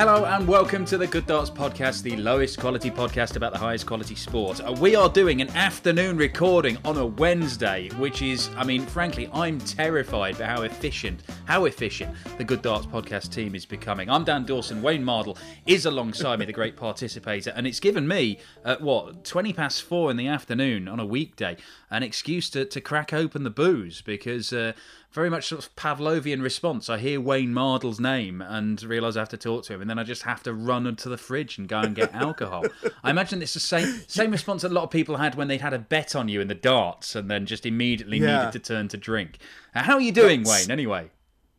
Hello and welcome to the Good Darts Podcast, the lowest quality podcast about the highest quality sport. Uh, we are doing an afternoon recording on a Wednesday, which is, I mean, frankly, I'm terrified by how efficient, how efficient the Good Darts Podcast team is becoming. I'm Dan Dawson. Wayne Mardle is alongside me, the great participator, and it's given me, at what, 20 past four in the afternoon on a weekday, an excuse to, to crack open the booze because. Uh, very much sort of Pavlovian response. I hear Wayne Mardle's name and realise I have to talk to him, and then I just have to run into the fridge and go and get alcohol. I imagine it's the same same response that a lot of people had when they'd had a bet on you in the darts, and then just immediately Yeah. needed to turn to drink. How are you doing, That's- Wayne? Anyway,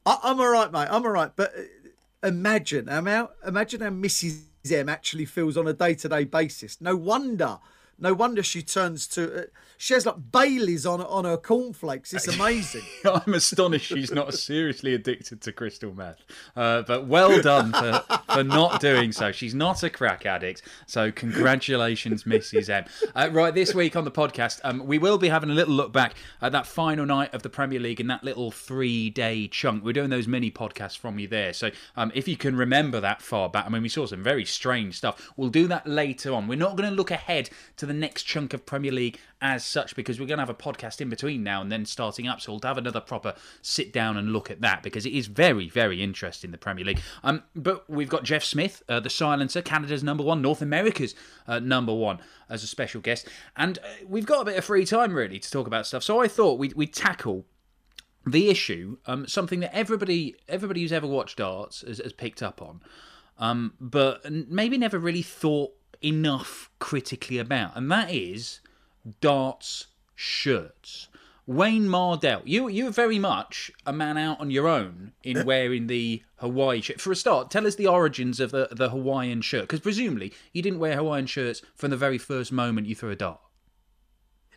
I, I'm all right, mate. I'm all right. But uh, imagine, how, imagine how Mrs. M actually feels on a day-to-day basis. No wonder, no wonder she turns to. Uh, she has like Bailey's on on her cornflakes. It's amazing. I'm astonished she's not seriously addicted to crystal meth. Uh, but well done for, for not doing so. She's not a crack addict. So congratulations, Mrs. M. Uh, right, this week on the podcast, um, we will be having a little look back at that final night of the Premier League in that little three-day chunk. We're doing those mini podcasts from you there. So um, if you can remember that far back, I mean, we saw some very strange stuff. We'll do that later on. We're not going to look ahead to the next chunk of Premier League as such because we're going to have a podcast in between now and then starting up. So we'll have another proper sit down and look at that because it is very, very interesting, the Premier League. Um, but we've got Jeff Smith, uh, the silencer, Canada's number one, North America's uh, number one, as a special guest. And uh, we've got a bit of free time, really, to talk about stuff. So I thought we'd, we'd tackle the issue, um, something that everybody everybody who's ever watched darts has, has picked up on, um, but maybe never really thought enough critically about, and that is darts shirts. Wayne Mardle, you you're very much a man out on your own in wearing the Hawaii shirt. For a start, tell us the origins of the, the Hawaiian shirt, because presumably you didn't wear Hawaiian shirts from the very first moment you threw a dart.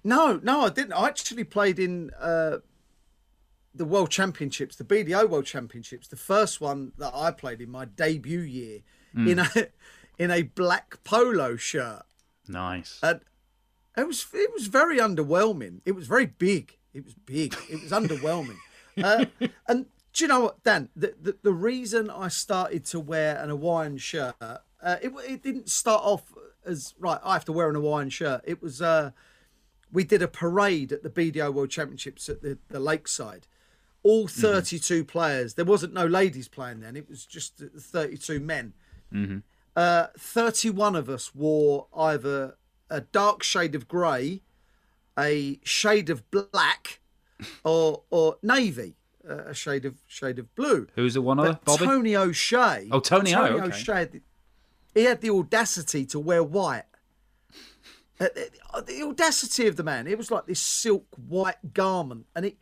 No, no, I didn't. I actually played in uh, the World Championships, the BDO World Championships, the first one that I played in my debut year, in a in a black polo shirt. Nice. And it was it was very underwhelming. It was very big. It was big. It was underwhelming. Uh, and do you know what, Dan? The, the the reason I started to wear an Hawaiian shirt, uh, it it didn't start off as right. I have to wear an Hawaiian shirt. It was uh, we did a parade at the BDO World Championships at the, the Lakeside. All 32 players. There wasn't no ladies playing then. It was just 32 men. Uh, 31 of us wore either a dark shade of grey, a shade of black, or or navy, uh, a shade of shade of blue. Who's the one other? Bobby? Tony O'Shea. Oh, Tony Tony okay. O'Shea. He had the audacity to wear white. Uh, uh, the audacity of the man. It was like this silk white garment, and it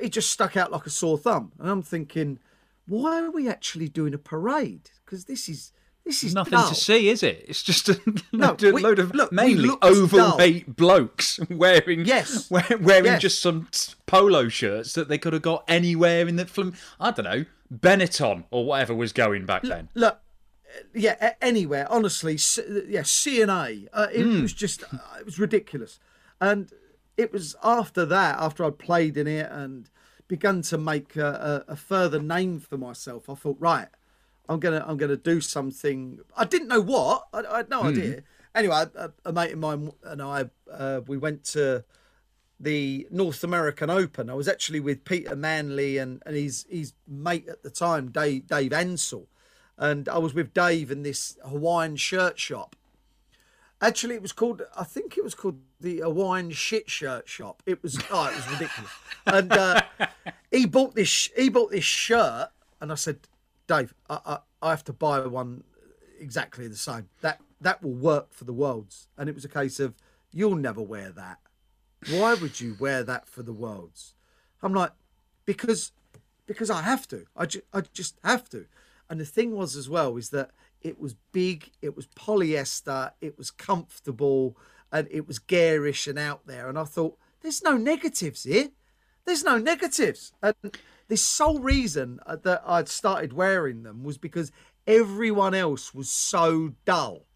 it just stuck out like a sore thumb. And I'm thinking, why are we actually doing a parade? Because this is this is Nothing dull. to see, is it? It's just a No, load, we- load of look, mainly looked dull. blokes wearing Yes. we- wearing Yes. just some polo shirts that they could have got anywhere in the. I don't know Benetton or whatever was going back then. Look, uh, yeah, anywhere. Honestly, C- yeah, C and A. Uh, it Hmm. was just, uh, it was ridiculous. And it was after that, after I'd played in it and begun to make a, a, a further name for myself, I thought, right, I'm gonna, I'm gonna do something. I didn't know what. I, I had no Hmm. idea. Anyway, a, a mate of mine and I, uh, we went to the North American Open. I was actually with Peter Manley and, and his his mate at the time, Dave Dave Ansell, and I was with Dave in this Hawaiian shirt shop. Actually, it was called. I think it was called the Hawaiian shit shirt shop. It was. Oh, it was ridiculous. And uh, he bought this. He bought this shirt, and I said, Dave, I, I, I have to buy one exactly the same. That that will work for the worlds. And it was a case of you'll never wear that. Why would you wear that for the worlds? I'm like, because because I have to. I, ju- I just have to. And the thing was as well is that it was big, it was polyester, it was comfortable, and it was garish and out there. And I thought, there's no negatives here. There's no negatives. And the sole reason uh, that I'd started wearing them was because everyone else was so dull.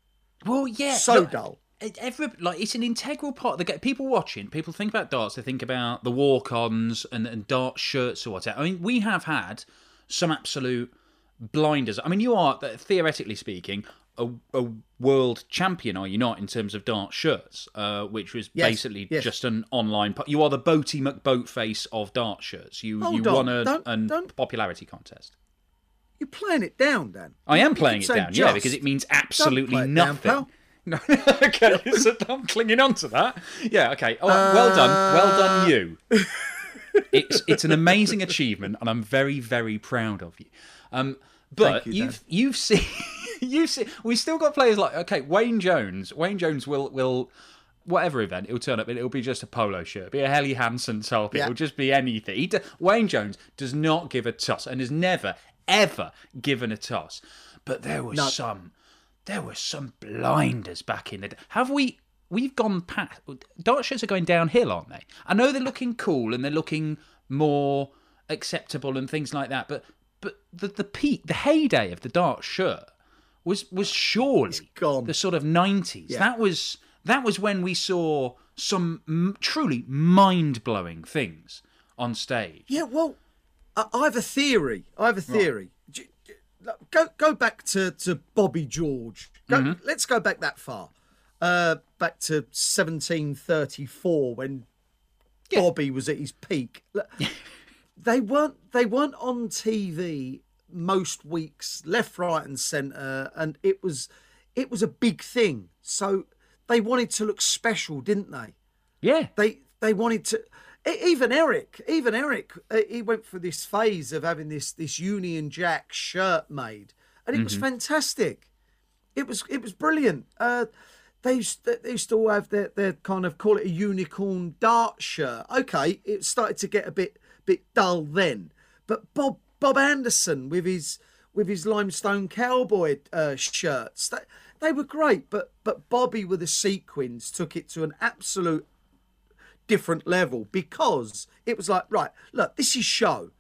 Well, yeah, So look, dull. Every, like it's an integral part of the game. People watching, people think about darts. They think about the walk-ons and, and dart shirts or whatever. I mean, we have had some absolute blinders. I mean, you are theoretically speaking a, a world champion, are you not, in terms of dart shirts, uh, which was Yes, basically yes. just an online. po- You are the Boaty McBoatface of dart shirts. You Hold you on, won a don't- an don't- popularity contest. You're playing it down, Dan. I am playing it down, yeah, because it means absolutely it down, nothing. pal. No, okay, so I'm clinging on to that. Yeah, okay. Oh, well done, well done, you. It's it's an amazing achievement, and I'm very very proud of you. Um, but Thank you, Dan. you've you've seen you've seen we still got players like okay Wayne Jones. Wayne Jones will will. Whatever event it'll turn up, it'll be just a polo shirt, be a Helly Hansen top, Yeah. it'll just be anything. He d- Wayne Jones does not give a toss and has never, ever given a toss. But there were No. some there were some blinders back in the day. Have we? We've gone past. Dart shirts are going downhill, aren't they? I know they're looking cool and they're looking more acceptable and things like that, but but the the peak, the heyday of the dart shirt was was surely gone. the sort of nineties. That was that was when we saw some m- truly mind blowing things on stage. Yeah, well, I I have a theory. I have a theory. Go go back to, to Bobby George. Go, Mm-hmm. Let's go back that far. Uh, back to 1734 when Bobby was at his peak. They weren't they weren't on TV most weeks, left, right, and centre, and it was it was a big thing. So they wanted to look special, didn't they? Yeah, they they wanted to even eric even eric he went through this phase of having this this union jack shirt made and it was fantastic. It was it was brilliant. Uh they used, they used to all have their, their kind of call it a unicorn dart shirt. Okay it started to get a bit bit dull then but bob bob anderson with his with his limestone cowboy uh, shirts they, they were great but but bobby with the sequins took it to an absolute different level because it was like, right, look, this is show.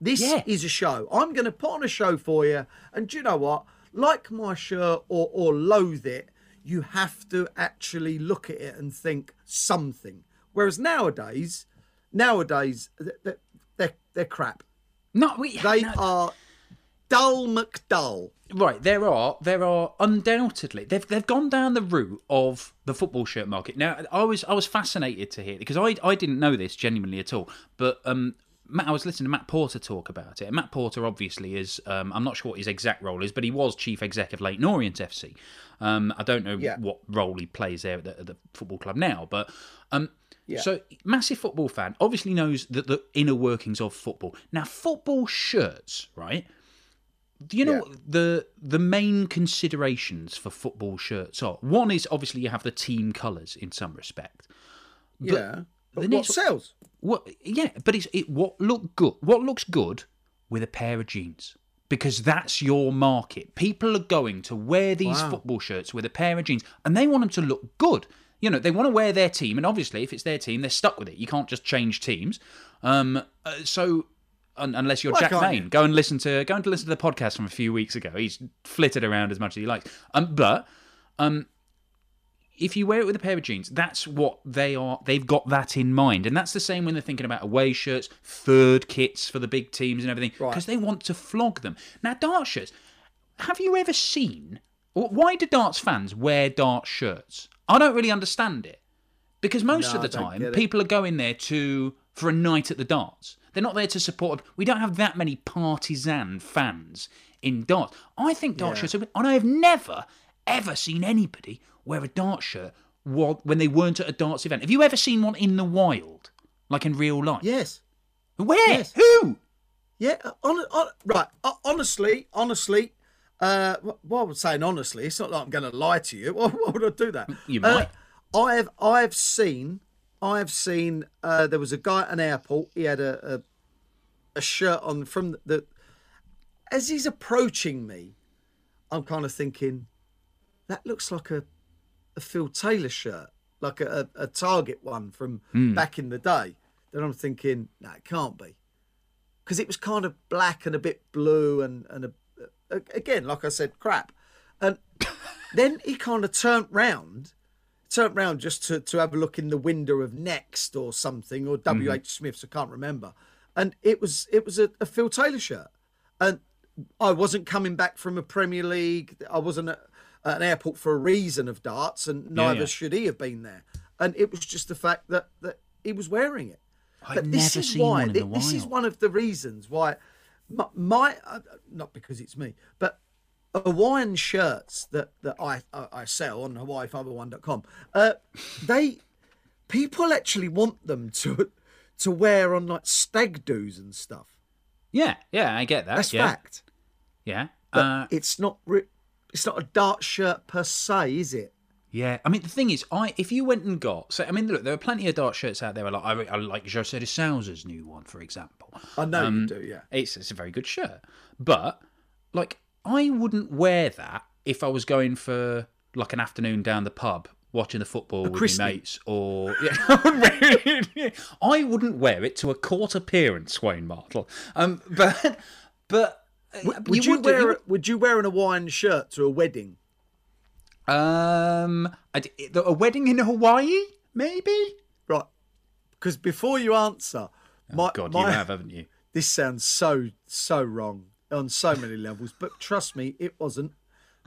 This Yeah. is a show. I'm going to put on a show for you. And do you know what? Like my shirt or, or loathe it, you have to actually look at it and think something. Whereas nowadays, nowadays, th- th- they're, they're crap. no, we They no, are dull McDull. Right, there are there are undoubtedly they've they've gone down the route of the football shirt market. Now, I was I was fascinated to hear because I I didn't know this genuinely at all, but um. Matt, I was listening to Matt Porter talk about it. And Matt Porter obviously is, um, I'm not sure what his exact role is, but he was chief exec of Leyton Orient FC. Um, I don't know Yeah. what role he plays there at the, at the football club now, but um, Yeah. so massive football fan, obviously knows that the inner workings of football. Now, football shirts, right? Do you know Yeah. what the the main considerations for football shirts are? One is obviously you have the team colours in some respect. yeah. But the what next- sells? What? Yeah, but it's it what look good. What looks good with a pair of jeans because that's your market. People are going to wear these Wow. football shirts with a pair of jeans, and they want them to look good. You know, they want to wear their team, and obviously, if it's their team, they're stuck with it. You can't just change teams. Um, uh, so. Un- unless you're Why Jack you? go and listen to go and listen to the podcast from a few weeks ago. He's flitted around as much as he likes. Um, but um, if you wear it with a pair of jeans, that's what they are. They've got that in mind, and that's the same when they're thinking about away shirts, third kits for the big teams and everything, Right. because they want to flog them. Now, dart shirts. Have you ever seen? Why do darts fans wear dart shirts? I don't really understand it, because most No, of the time people are going there to for a night at the darts. They're not there to support. We don't have that many partisan fans in darts. I think dart Yeah. shirts are. And I have never, ever seen anybody wear a dart shirt while, when they weren't at a darts event. Have you ever seen one in the wild, like in real life? Yes. Where? Yes. Who? Yeah, on, on, right. uh, Honestly, honestly, uh, wh- what I was saying honestly, it's not like I'm going to lie to you. Why, why would I do that? You Uh, might. I have, I have seen, I have seen. Uh, there was a guy at an airport. He had a, a, a shirt on from the. As he's approaching me, I'm kind of thinking, that looks like a, a Phil Taylor shirt, like a, a, a Target one from hmm. back in the day. Then I'm thinking, no, it can't be. Because it was kind of black and a bit blue and and a, a, again like I said crap. And then he kind of turned round turned round just to, to have a look in the window of Next or something or WH mm-hmm. Smith's I can't remember. And it was it was a, a Phil Taylor shirt. And I wasn't coming back from a Premier League. I wasn't at an airport for a reason of darts, and neither yeah. should he have been there. And it was just the fact that that he was wearing it. I've but this never is seen why. one in thi- the this is one of the reasons why my, my uh, not because it's me, but Hawaiian shirts that that I I, I sell on Hawaii501.com. Uh, they people actually want them to to wear on like stag do's and stuff. Yeah, yeah, I get that. That's yeah, fact. yeah. But Uh, it's not re- it's not a dart shirt per se, is it? Yeah, I mean the thing is, I if you went and got so I mean look, there are plenty of dark shirts out there. Like I, I like Jose de Sousa's new one, for example. I know Um, you do, yeah. It's it's a very good shirt, but like I wouldn't wear that if I was going for like an afternoon down the pub watching the football with christening. my mates, or yeah, I wouldn't wear it- I wouldn't wear it to a court appearance, Wayne Mardle. Um, but but uh, Would you, would do- wear would- would you wear an Hawaiian shirt to a wedding? um a, a wedding in Hawaii, maybe. Right. Because before you answer, my, Oh, God, my, you have, haven't you? this sounds so so wrong on so many levels, but trust me, it wasn't.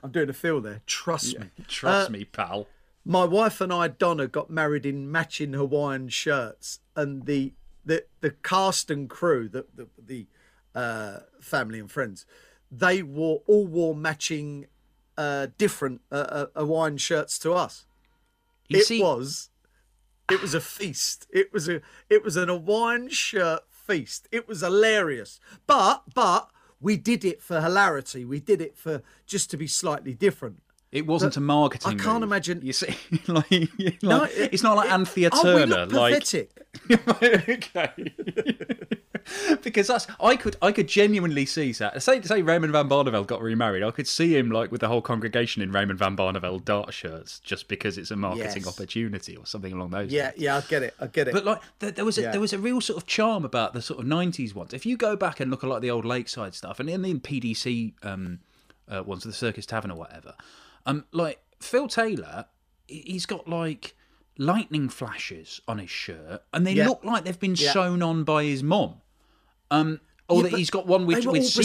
I'm doing a feel there. Trust me. Trust Uh, me, pal. my wife and I, Donna, got married in matching Hawaiian shirts, and the the the cast and crew, the the, the uh, family and friends, they wore all wore matching uh, different uh, uh, Hawaiian shirts to us. You it see, was it was a feast. It was a it was an Hawaiian shirt feast. It was hilarious, but but we did it for hilarity. We did it for just to be slightly different. it wasn't a marketing. I can't move. imagine- You see, like, like No, it- it's not like it- Anthea Oh, we Turner, look like pathetic. okay. because that's I could I could genuinely see that. Say say Raymond van Barneveld got remarried, I could see him like with the whole congregation in Raymond van Barneveld dart shirts, just because it's a marketing Yes. opportunity or something along those. Yeah, lines. yeah, I get it. I get it. But like there, there was a, Yeah. there was a real sort of charm about the sort of '90s ones. If you go back and look at like the old Lakeside stuff and in the PDC um, uh, ones, of the Circus Tavern or whatever, um, like Phil Taylor, he- he's got like lightning flashes on his shirt, and they Yeah. look like they've been Yeah. sewn on by his mom. Um, or Yeah, that he's got one with were with bespoke,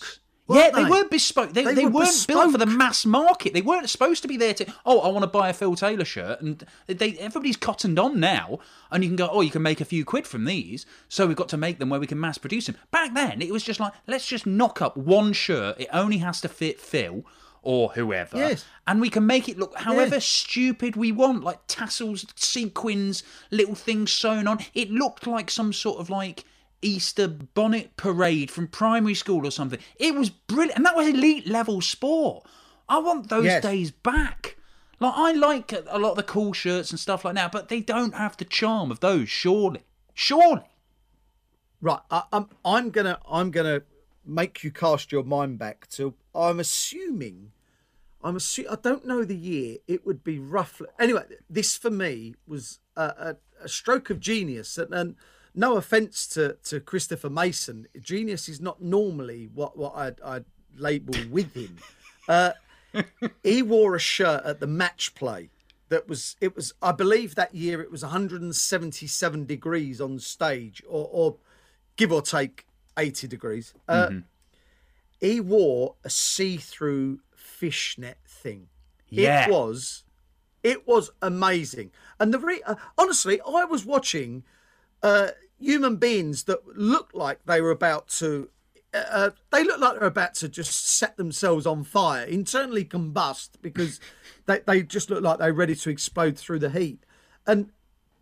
sequins. weren't Yeah, they, they? weren't bespoke. They, They they, were weren't built for the mass market. They weren't supposed to be there to. Oh, I want to buy a Phil Taylor shirt, and they everybody's cottoned on now. And you can go, oh, you can make a few quid from these. So we've got to make them where we can mass produce them. Back then, it was just like let's just knock up one shirt. It only has to fit Phil or whoever, Yes. and we can make it look however stupid we want, like tassels, sequins, little things sewn on. It looked like some sort of like. Easter bonnet parade from primary school or something. It was brilliant, and that was elite level sport. I want those Yes. days back. Like I like a lot of the cool shirts and stuff like that, but they don't have the charm of those. Surely, surely. Right, I, I'm I'm gonna I'm gonna make you cast your mind back to. I'm assuming, I'm assu- I don't know the year. It would be roughly. Anyway, this for me was a, a, a stroke of genius, and, and no offense to to Christopher Mason, genius is not normally what what I'd, I'd label with him. Uh, he wore a shirt at the match play that was it was I believe that year it was 177 degrees on stage or, or give or take 80 degrees. Uh, He wore a see-through fishnet thing. Yeah. It was it was amazing. And the re- uh, honestly, I was watching uh, human beings that looked like they were about to. Uh, they look like they're about to just set themselves on fire, internally combust, because they, they just look like they're ready to explode through the heat. And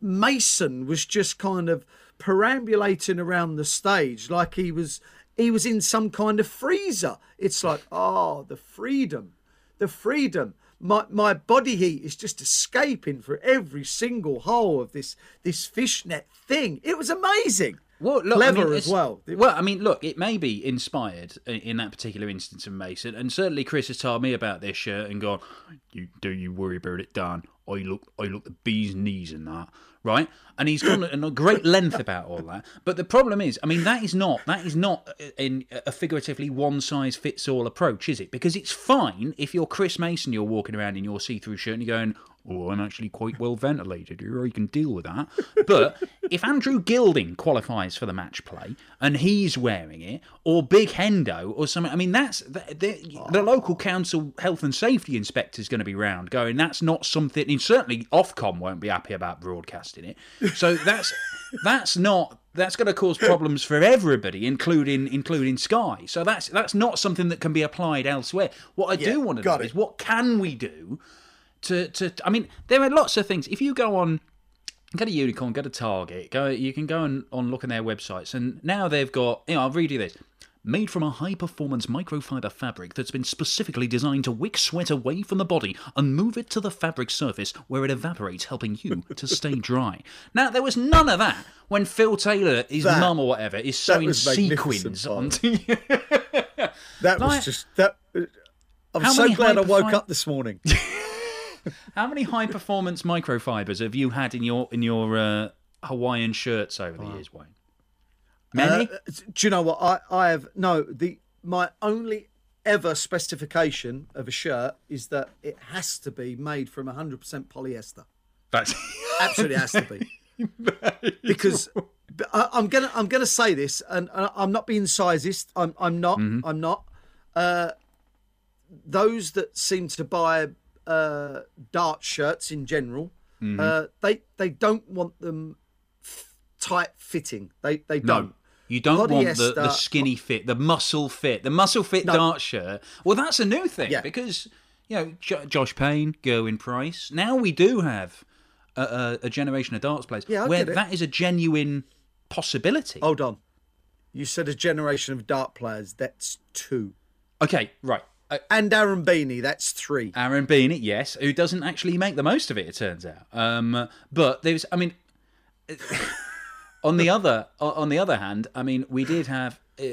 Mason was just kind of perambulating around the stage like he was he was in some kind of freezer. It's like, oh, the freedom, the freedom. My my body heat is just escaping through every single hole of this this fishnet thing. It was amazing. Well, look, Clever I mean, as well. Well, I mean, look, it may be inspired in- in that particular instance of Mason, and certainly Chris has told me about this shirt and gone, "You do you worry about it, Dan? I look, I look the bee's knees in that." Right? And he's gone a great length about all that. But the problem is, I mean, that is not that is not in a figuratively one size fits all approach, is it? Because it's fine if you're Chris Mason, you're walking around in your see through shirt and you're going, "Oh, I'm actually quite well ventilated here. You can deal with that." But if Andrew Gilding qualifies for the match play and he's wearing it, or Big Hendo or something, I mean, that's the, the, the local council health and safety inspector is going to be round going. That's not something. And certainly Ofcom won't be happy about broadcasting it. So that's that's not that's going to cause problems for everybody, including including Sky. So that's that's not something that can be applied elsewhere. What I Yeah, do want to know it. is what can we do to to. I mean, there are lots of things. If you go on. Go to Unicorn, go to Target, go. You can go and on look on their websites, and now they've got. You know, I'll read you this. Made from a high performance microfiber fabric that's been specifically designed to wick sweat away from the body and move it to the fabric surface where it evaporates, helping you to stay dry. Now, there was none of that when Phil Taylor, his That- mum or whatever, is sewing was magnificent, sequins the onto. That Like- was just that. I'm How so many glad I woke hyperfi- up this morning. How many high performance microfibers have you had in your in your uh, Hawaiian shirts over the years, Wayne? Many. Uh, do you know what I I have? No, the my only ever specification of a shirt is that it has to be made from 100% polyester. That's Absolutely has to be. because I, I'm gonna I'm gonna say this, and, and I'm not being sizist. I'm I'm not. Mm-hmm. I'm not. Uh, those that seem to buy uh, dart shirts in general, Mm-hmm. uh, they they don't want them f- tight fitting. They they No, don't. you don't want the, the skinny fit, the muscle fit, the muscle fit No. dart shirt. Well, that's a new thing Yeah. because you know Jo- Josh Payne, Gerwyn Price. Now we do have a, a, a generation of darts players Yeah, where that is a genuine possibility. Hold on. You said a generation of dart players. That's two. Okay, right. Uh, And Aaron Beeney. That's three. Aaron Beeney, yes, who doesn't actually make the most of it, it turns out. Um, but there's, I mean, on the other on the other hand, I mean, we did have uh,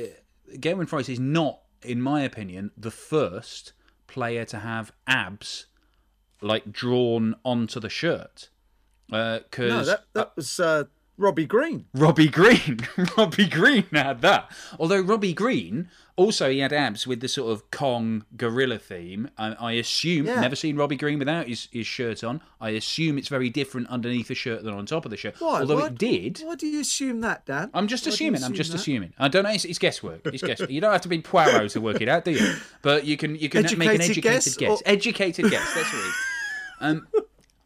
Gerwyn Price is not, in my opinion, the first player to have abs like drawn onto the shirt. Because No, that that was uh, Robbie Green. Robbie Green. Robbie Green had that. Although Robbie Green also he had abs with the sort of Kong gorilla theme. I, I assume Yeah. never seen Robbie Green without his, his shirt on. I assume it's very different underneath the shirt than on top of the shirt. Why? Although Why- it did. Why do you assume that, Dan? I'm just Why do you assuming. I'm just that? assuming. I don't know. It's, it's guesswork. It's guesswork. You don't have to be Poirot to work it out, do you? But you can. You can make an Educated educated guess guess. or- Educated guess. That's what it is. Um,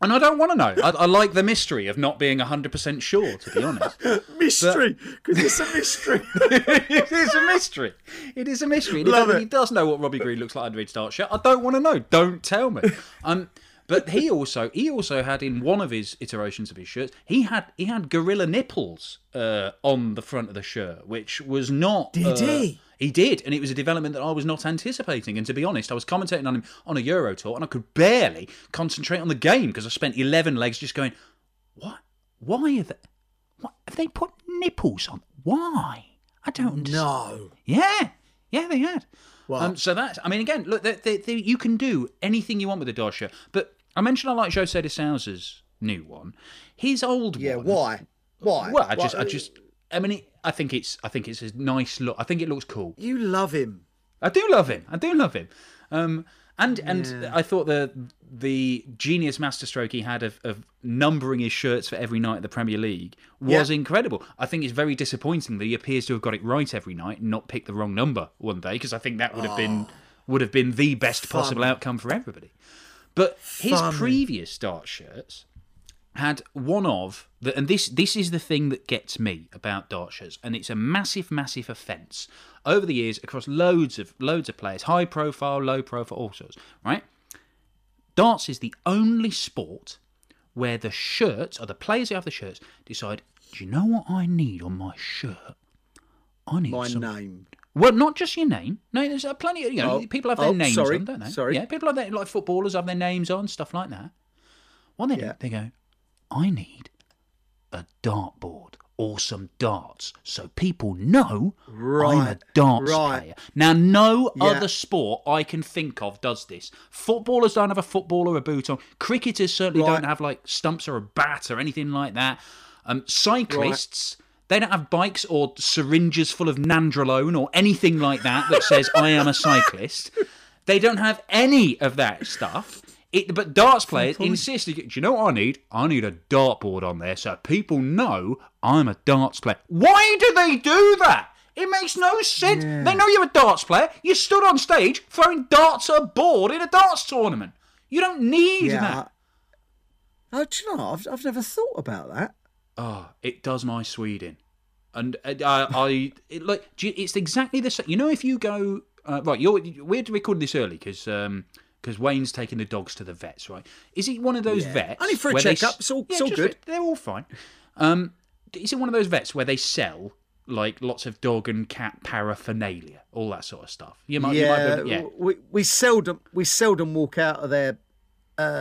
and I don't want to know. I, I like the mystery of not being 100% sure, to be honest. Mystery, because it's a mystery. it is a mystery. It is a mystery. And if Love anybody it. does know what Robbie Green looks like under his start shirt, I don't want to know. Don't tell me. Um, but he also he also had in one of his iterations of his shirts he had he had gorilla nipples uh, on the front of the shirt, which was not. Did uh, he? He did, and it was a development that I was not anticipating. And to be honest, I was commentating on him on a Euro tour, and I could barely concentrate on the game because I spent eleven legs just going, "What? Why are they? What have they put nipples on? Why? I don't know." Yeah, yeah, they had. Wow. Um, so that's, I mean, again, look, they, they, they, you can do anything you want with the Dodge. But I mentioned I like Jose de Sousa's new one. His old Yeah, one. Yeah, why? Why? Well, I just, Why- I just, I mean, it, I think it's, I think it's a nice look. I think it looks cool. You love him. I do love him. I do love him. Um, and and I thought the the genius masterstroke he had of, of numbering his shirts for every night of the Premier League was Yeah. incredible. I think it's very disappointing that he appears to have got it right every night and not picked the wrong number one day because I think that would have been would have been the best possible outcome for everybody. But his previous start shirts had one of the, and this this is the thing that gets me about Dartshires, and it's a massive, massive offence over the years across loads of loads of players, high profile, low profile, all sorts. Right? Darts is the only sport where the shirts or the players who have the shirts decide, do you know what I need on my shirt? I need My some name. well, not just your name. No, there's plenty. Of, you know, Oh, people have their oh, names sorry, on, don't they? sorry. Yeah, people have their like footballers have their names on, stuff like that. What they Yeah. do, they go, I need a dartboard or some darts so people know I'm a Right, darts right. player. Now, no Yeah. other sport I can think of does this. Footballers don't have a football or a boot on. Cricketers certainly Right. don't have like stumps or a bat or anything like that. Um, cyclists. They don't have bikes or syringes full of nandrolone or anything like that that says I am a cyclist. They don't have any of that stuff. It, but darts players insist. Do you know what I need? I need a dartboard on there so people know I'm a darts player. Why do they do that? It makes no sense. They know you're a darts player. You stood on stage throwing darts at a board in a darts tournament. You don't need Yeah. that. Oh, do you know? I've I've never thought about that. Oh, it does my Sweden, and uh, I, I it, like it's exactly the same. You know, if you go uh, right, you're we're recording this early because because Wayne's taking the dogs to the vets, right? Is he one of those vets Only for a they checkup, it's all- yeah, it's all good. They're all fine. Um, is it one of those vets where they sell? Like lots of dog and cat paraphernalia, all that sort of stuff. You might, you might be yeah, yeah, we we seldom we seldom walk out of there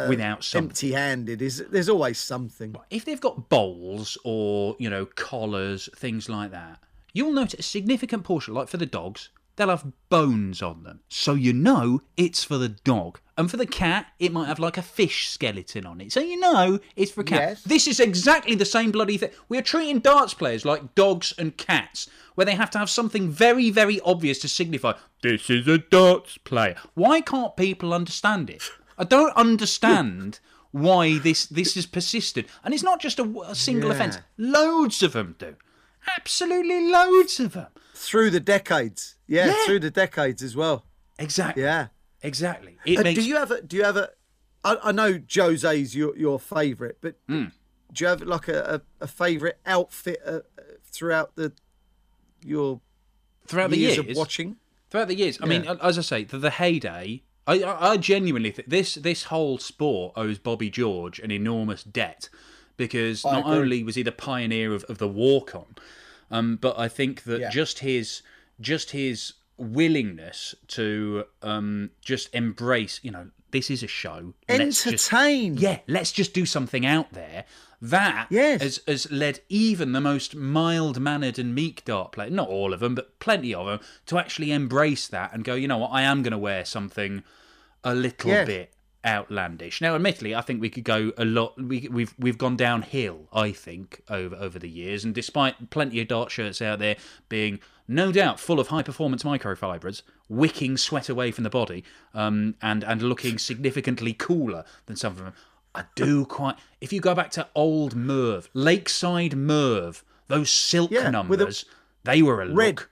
without some empty-handed. Is there's always something. if they've got bowls or you know collars things like that you'll notice a significant portion like for the dogs they'll have bones on them. So you know it's for the dog. And for the cat it might have like a fish skeleton on it. So you know it's for a cat. Yes. this is exactly the same bloody thing. We're treating darts players like dogs and cats where they have to have something very very obvious to signify this is a darts player. Why can't people understand it? I don't understand why this this is persisted. And it's not just a, a single Yeah. offence. Loads of them do. Absolutely loads of them Through the decades, yeah, Yeah. through the decades as well. exactly Yeah. exactly Uh, makes do you ever? Do you have I know Jose's your your favourite, but Hmm. do you have like a, a, a favourite outfit uh, throughout the your throughout the years years of watching? throughout the years. I mean, as I say, the, the heyday. I, I, I genuinely think this this whole sport owes Bobby George an enormous debt because not only was he the pioneer of, of the walk on, um, but I think that Yeah. just his just his willingness to um, just embrace, you know, this is a show. Let's just Entertain. yeah, let's just do something out there. That Yes. has, has led even the most mild mannered and meek dart player, not all of them, but plenty of them, to actually embrace that and go, you know what, I am going to wear something a little Yes. bit outlandish. Now, admittedly, I think we could go a lot. We, we've we've gone downhill, I think, over over the years, and despite plenty of dart shirts out there being no doubt full of high performance microfibers, wicking sweat away from the body, um, and and looking significantly cooler than some of them. I do quite. If you go back to old Merv, Lakeside Merv, those silk Yeah, a numbers, they were a red- look.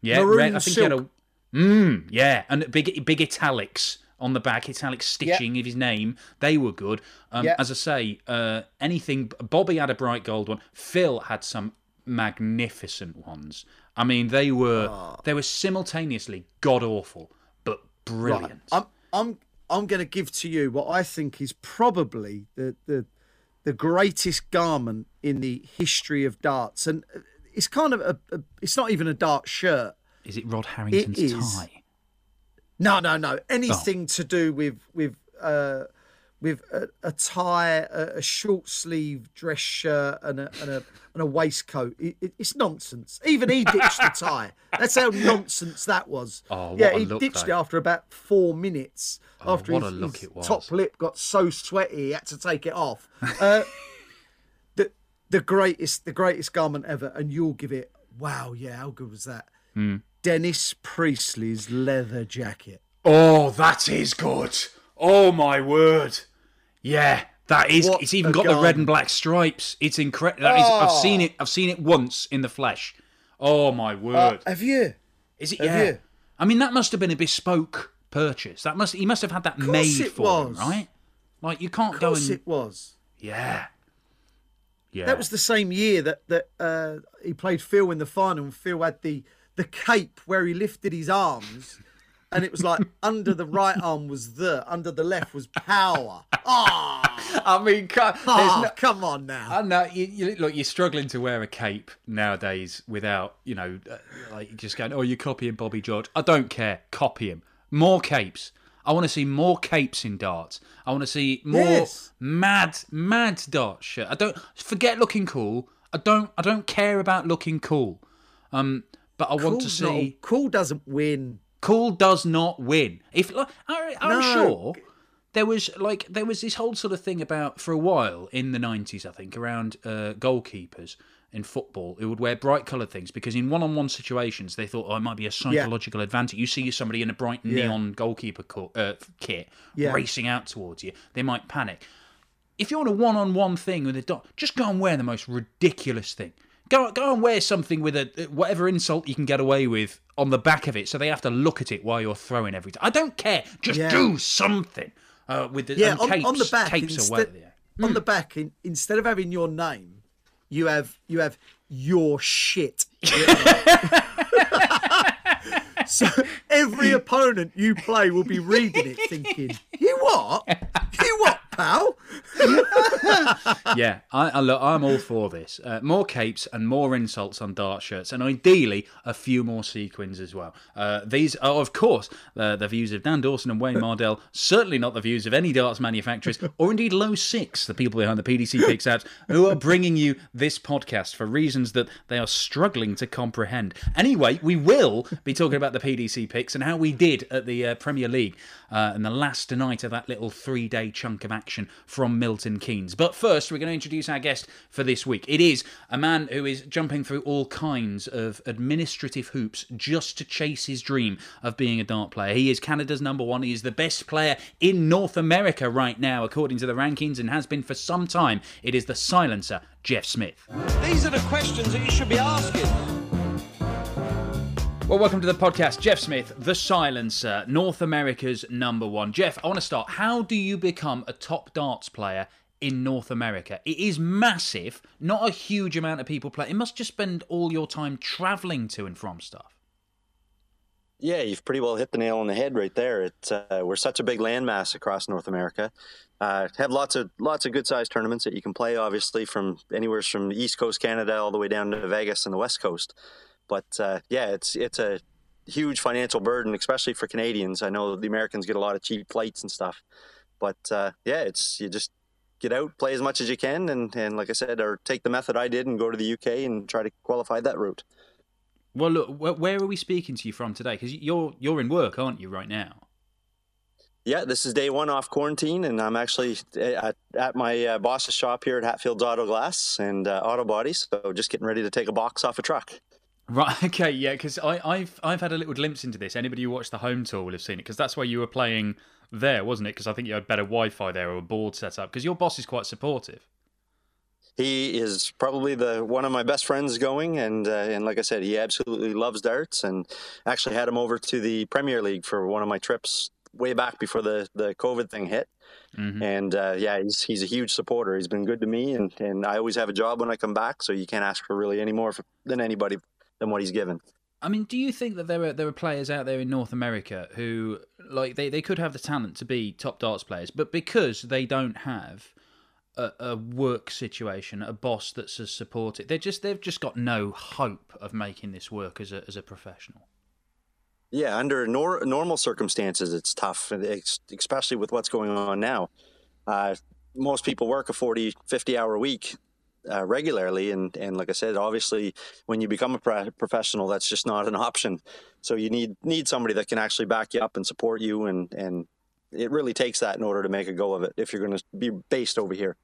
Yeah, red. I think he had a silk. Mm, yeah, and big big italics on the back, italic stitching of his name. They were good. Um, Yeah. As I say, uh, anything. Bobby had a bright gold one. Phil had some magnificent ones. I mean, they were Ah. they were simultaneously god awful but brilliant. I'm I'm I'm going to give to you what I think is probably the the the greatest garment in the history of darts, and it's kind of a, a it's not even a dart shirt. Is it Rod Harrington's is. tie? No, no, no. Anything Oh. to do with with uh, with a, a tie, a, a short sleeve dress shirt, and a and a, and a waistcoat. It, it, it's nonsense. Even he ditched the tie. That's how nonsense that was. Oh, what yeah, he look, ditched though. it after about four minutes. after what his, a look his it was. top lip got so sweaty, he had to take it off. Uh, the the greatest the greatest garment ever, and you'll give it. Wow, yeah, how good was that? Hmm. Dennis Priestley's leather jacket. Oh, that is good. Oh my word. Yeah, that is. What it's even got the red and black stripes. It's incredible. That is. I've Oh. seen it. I've seen it once in the flesh. Oh my word. Have you? is it? have Yeah. you? I mean, that must have been a bespoke purchase. That must. He must have had that made for him, right? Like you can't go and. it was. Yeah. Yeah. That was the same year that that uh, he played Phil in the final, and Phil had the the cape where he lifted his arms, and it was like under the right arm was the, under the left was power. Ah, I mean, there's oh, no, come on now. I know you, you look. You're struggling to wear a cape nowadays without, you know, uh, like just going, "Oh, you're copying Bobby George." I don't care. Copy him. More capes. I want to see more capes in darts. I want to see more Yes. mad, mad dart shit. I don't forget looking cool. I don't I don't care about looking cool. Um, but I want to not- cool doesn't win. cool does not win. If like, I, I'm No. sure there was like there was this whole sort of thing about for a while in the 90s I think around uh, goalkeepers in football who would wear bright coloured things because in one-on-one situations they thought oh it might be a psychological advantage. You see somebody in a bright neon goalkeeper co- uh, kit Yeah. racing out towards you, they might panic. If you're on a one-on-one thing with a dot just go and wear the most ridiculous thing. Go, go and wear something with a whatever insult you can get away with on the back of it, so they have to look at it while you're throwing every time. I don't care. Just Yeah. do something uh, with the Yeah, on, capes, on the back, instead, well, yeah. on the back, in, instead of having your name, you have you have your shit. so every opponent you play will be reading it, thinking, "You what? You what, pal?" yeah, I, I look, I'm all for this. Uh, more capes and more insults on dart shirts, and ideally a few more sequins as well. Uh, these are, of course, uh, the views of Dan Dawson and Wayne Mardle. Certainly not the views of any darts manufacturers, or indeed Low Six, the people behind the PDC Picks apps, who are bringing you this podcast for reasons that they are struggling to comprehend. Anyway, we will be talking about the PDC Picks and how we did at the uh, Premier League uh, in the last night of that little three-day chunk of action from Milton Keynes. But first, we're going to introduce our guest for this week. It is a man who is jumping through all kinds of administrative hoops just to chase his dream of being a dart player. He is Canada's number one. He is the best player in North America right now, according to the rankings, and has been for some time. It is the silencer, Jeff Smith. These are the questions that you should be asking. Well, welcome to the podcast. Jeff Smith, the silencer, North America's number one. Jeff, I want to start. How do you become a top darts player in North America? It is massive, not a huge amount of people play. It must just spend all your time traveling to and from stuff. Yeah, you've pretty well hit the nail on the head right there. Uh, we're such a big landmass across North America. Uh, have lots of lots of good sized tournaments that you can play. Obviously, from anywhere from the East Coast Canada all the way down to Vegas and the West Coast. But uh, yeah, it's it's a huge financial burden, especially for Canadians. I know the Americans get a lot of cheap flights and stuff. But uh, yeah, it's you just get out, play as much as you can, and and like I said, or take the method I did and go to the UK and try to qualify that route. Well, look, where are we speaking to you from today? Because you're you're in work, aren't you, right now? Yeah, this is day one off quarantine, and I'm actually at, at my uh, boss's shop here at Hatfields Auto Glass and uh, Auto Bodies. So just getting ready to take a box off a truck. Right. Okay. Yeah. Because I've I've had a little glimpse into this. Anybody who watched the home tour will have seen it. Because that's where you were playing there, wasn't it? Because I think you had better Wi-Fi there or a board set up. Because your boss is quite supportive. He is probably the one of my best friends going, and uh, and like I said, he absolutely loves darts, and actually had him over to the Premier League for one of my trips way back before the the COVID thing hit. Mhm. And uh, yeah, he's he's a huge supporter. He's been good to me, and and I always have a job when I come back, so you can't ask for really any more than anybody than what he's given. I mean, do you think that there are there are players out there in North America who like they, they could have the talent to be top darts players, but because they don't have a, a work situation, a boss that's as supportive, they just they've just got no hope of making this work as a as a professional. Yeah, under nor- normal circumstances, it's tough, especially with what's going on now. Uh, most people work a 40, 50 hour week uh, regularly. And, and like I said, obviously, when you become a pro- professional, that's just not an option. So you need need somebody that can actually back you up and support you. And, and it really takes that in order to make a go of it if you're going to be based over here.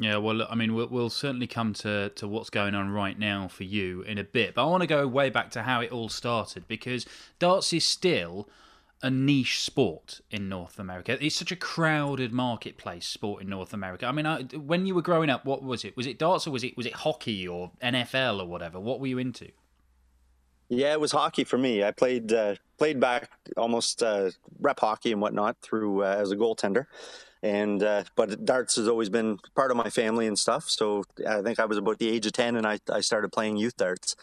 Yeah, well, I mean, we'll, we'll certainly come to, to what's going on right now for you in a bit. But I want to go way back to how it all started because darts is still a niche sport in North America. It's such a crowded marketplace sport in North America. I mean, I, when you were growing up, what was it? Was it darts or was it was it hockey or NFL or whatever? What were you into? Yeah, it was hockey for me. I played uh, played back almost uh, rep hockey and whatnot through uh, as a goaltender, and uh, but darts has always been part of my family and stuff. So I think I was about the age of ten, and I, I started playing youth darts.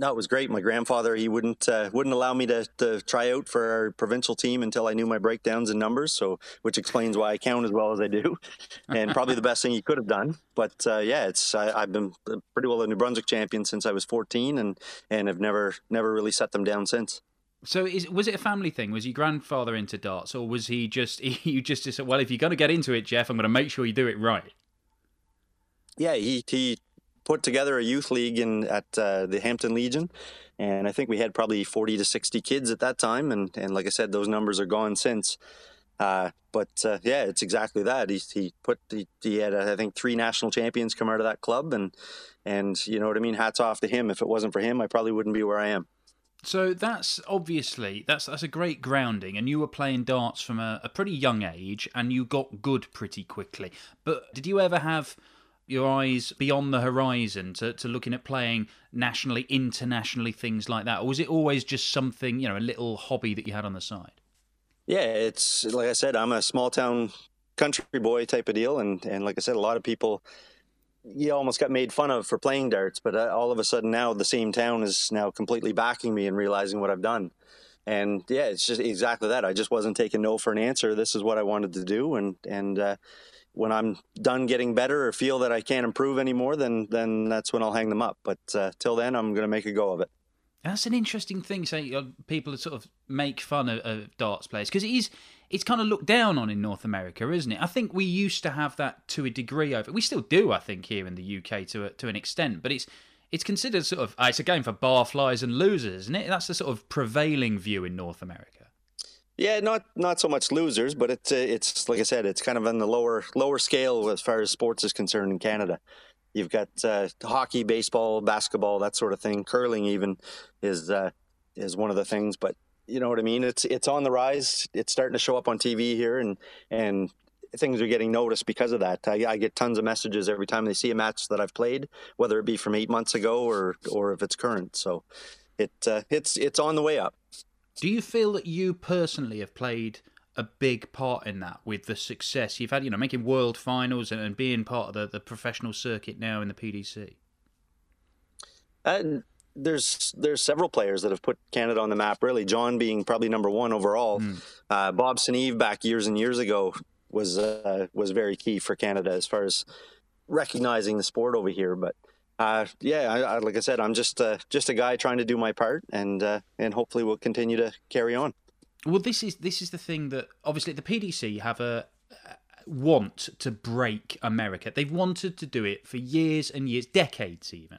No, it was great. My grandfather he wouldn't uh, wouldn't allow me to, to try out for our provincial team until I knew my breakdowns and numbers. So which explains why I count as well as I do, and probably the best thing he could have done. But uh, yeah, it's I, I've been pretty well a New Brunswick champion since I was 14, and and have never never really set them down since. So is, was it a family thing? Was your grandfather into darts, or was he just you just said, well, if you're going to get into it, Jeff, I'm going to make sure you do it right. Yeah, he he put together a youth league in at uh, the Hampton Legion, and I think we had probably 40 to 60 kids at that time. And and like I said, those numbers are gone since. Uh, but uh, yeah, it's exactly that. He, he put he, he had I think three national champions come out of that club, and and you know what I mean. Hats off to him. If it wasn't for him, I probably wouldn't be where I am. So that's obviously that's that's a great grounding, and you were playing darts from a, a pretty young age, and you got good pretty quickly. But did you ever have your eyes beyond the horizon to, to looking at playing nationally, internationally, things like that? Or was it always just something, you know, a little hobby that you had on the side? Yeah, it's like I said, I'm a small town country boy type of deal. And, and like I said, a lot of people, you almost got made fun of for playing darts, but uh, all of a sudden now the same town is now completely backing me and realizing what I've done. And yeah, it's just exactly that. I just wasn't taking no for an answer. This is what I wanted to do. And, and, uh, when I'm done getting better or feel that I can't improve anymore, then then that's when I'll hang them up. But uh, till then, I'm going to make a go of it. That's an interesting thing. Say uh, people sort of make fun of, of darts players because it is it's kind of looked down on in North America, isn't it? I think we used to have that to a degree over. We still do, I think, here in the UK to a, to an extent, but it's it's considered sort of uh, it's a game for barflies and losers, isn't it? That's the sort of prevailing view in North America. Yeah, not not so much losers, but it's it's like I said, it's kind of on the lower lower scale as far as sports is concerned in Canada. You've got uh, hockey, baseball, basketball, that sort of thing. Curling even is uh, is one of the things, but you know what I mean. It's it's on the rise. It's starting to show up on TV here, and and things are getting noticed because of that. I, I, get tons of messages every time they see a match that I've played, whether it be from eight months ago or or if it's current. So it uh, it's it's on the way up. Do you feel that you personally have played a big part in that with the success you've had, you know, making world finals and, and being part of the, the professional circuit now in the PDC? Uh, there's there's several players that have put Canada on the map. Really, John being probably number one overall. Mm. Uh, Bob Eve back years and years ago was uh, was very key for Canada as far as recognizing the sport over here. But uh, yeah, I, I, like I said, I'm just uh, just a guy trying to do my part, and uh, and hopefully we'll continue to carry on. Well, this is this is the thing that obviously the PDC have a want to break America. They've wanted to do it for years and years, decades even.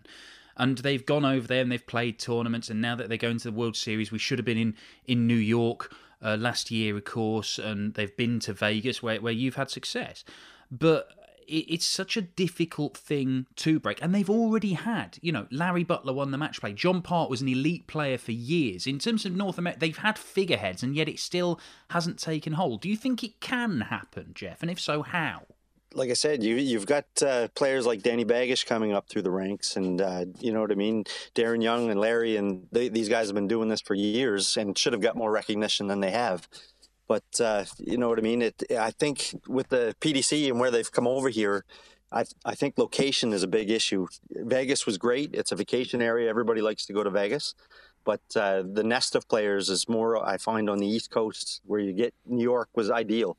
And they've gone over there and they've played tournaments. And now that they're going to the World Series, we should have been in in New York uh, last year, of course, and they've been to Vegas where where you've had success. But it's such a difficult thing to break. And they've already had, you know, Larry Butler won the match play. John Part was an elite player for years. In terms of North America, they've had figureheads, and yet it still hasn't taken hold. Do you think it can happen, Jeff? And if so, how? Like I said, you you've got uh, players like Danny Baggish coming up through the ranks, and uh, you know what I mean. Darin Young and Larry, and they, these guys have been doing this for years, and should have got more recognition than they have. But uh, you know what I mean. It, I think with the PDC and where they've come over here, I, I think location is a big issue. Vegas was great. It's a vacation area. Everybody likes to go to Vegas. But uh, the nest of players is more, I find, on the East Coast, where you get New York was ideal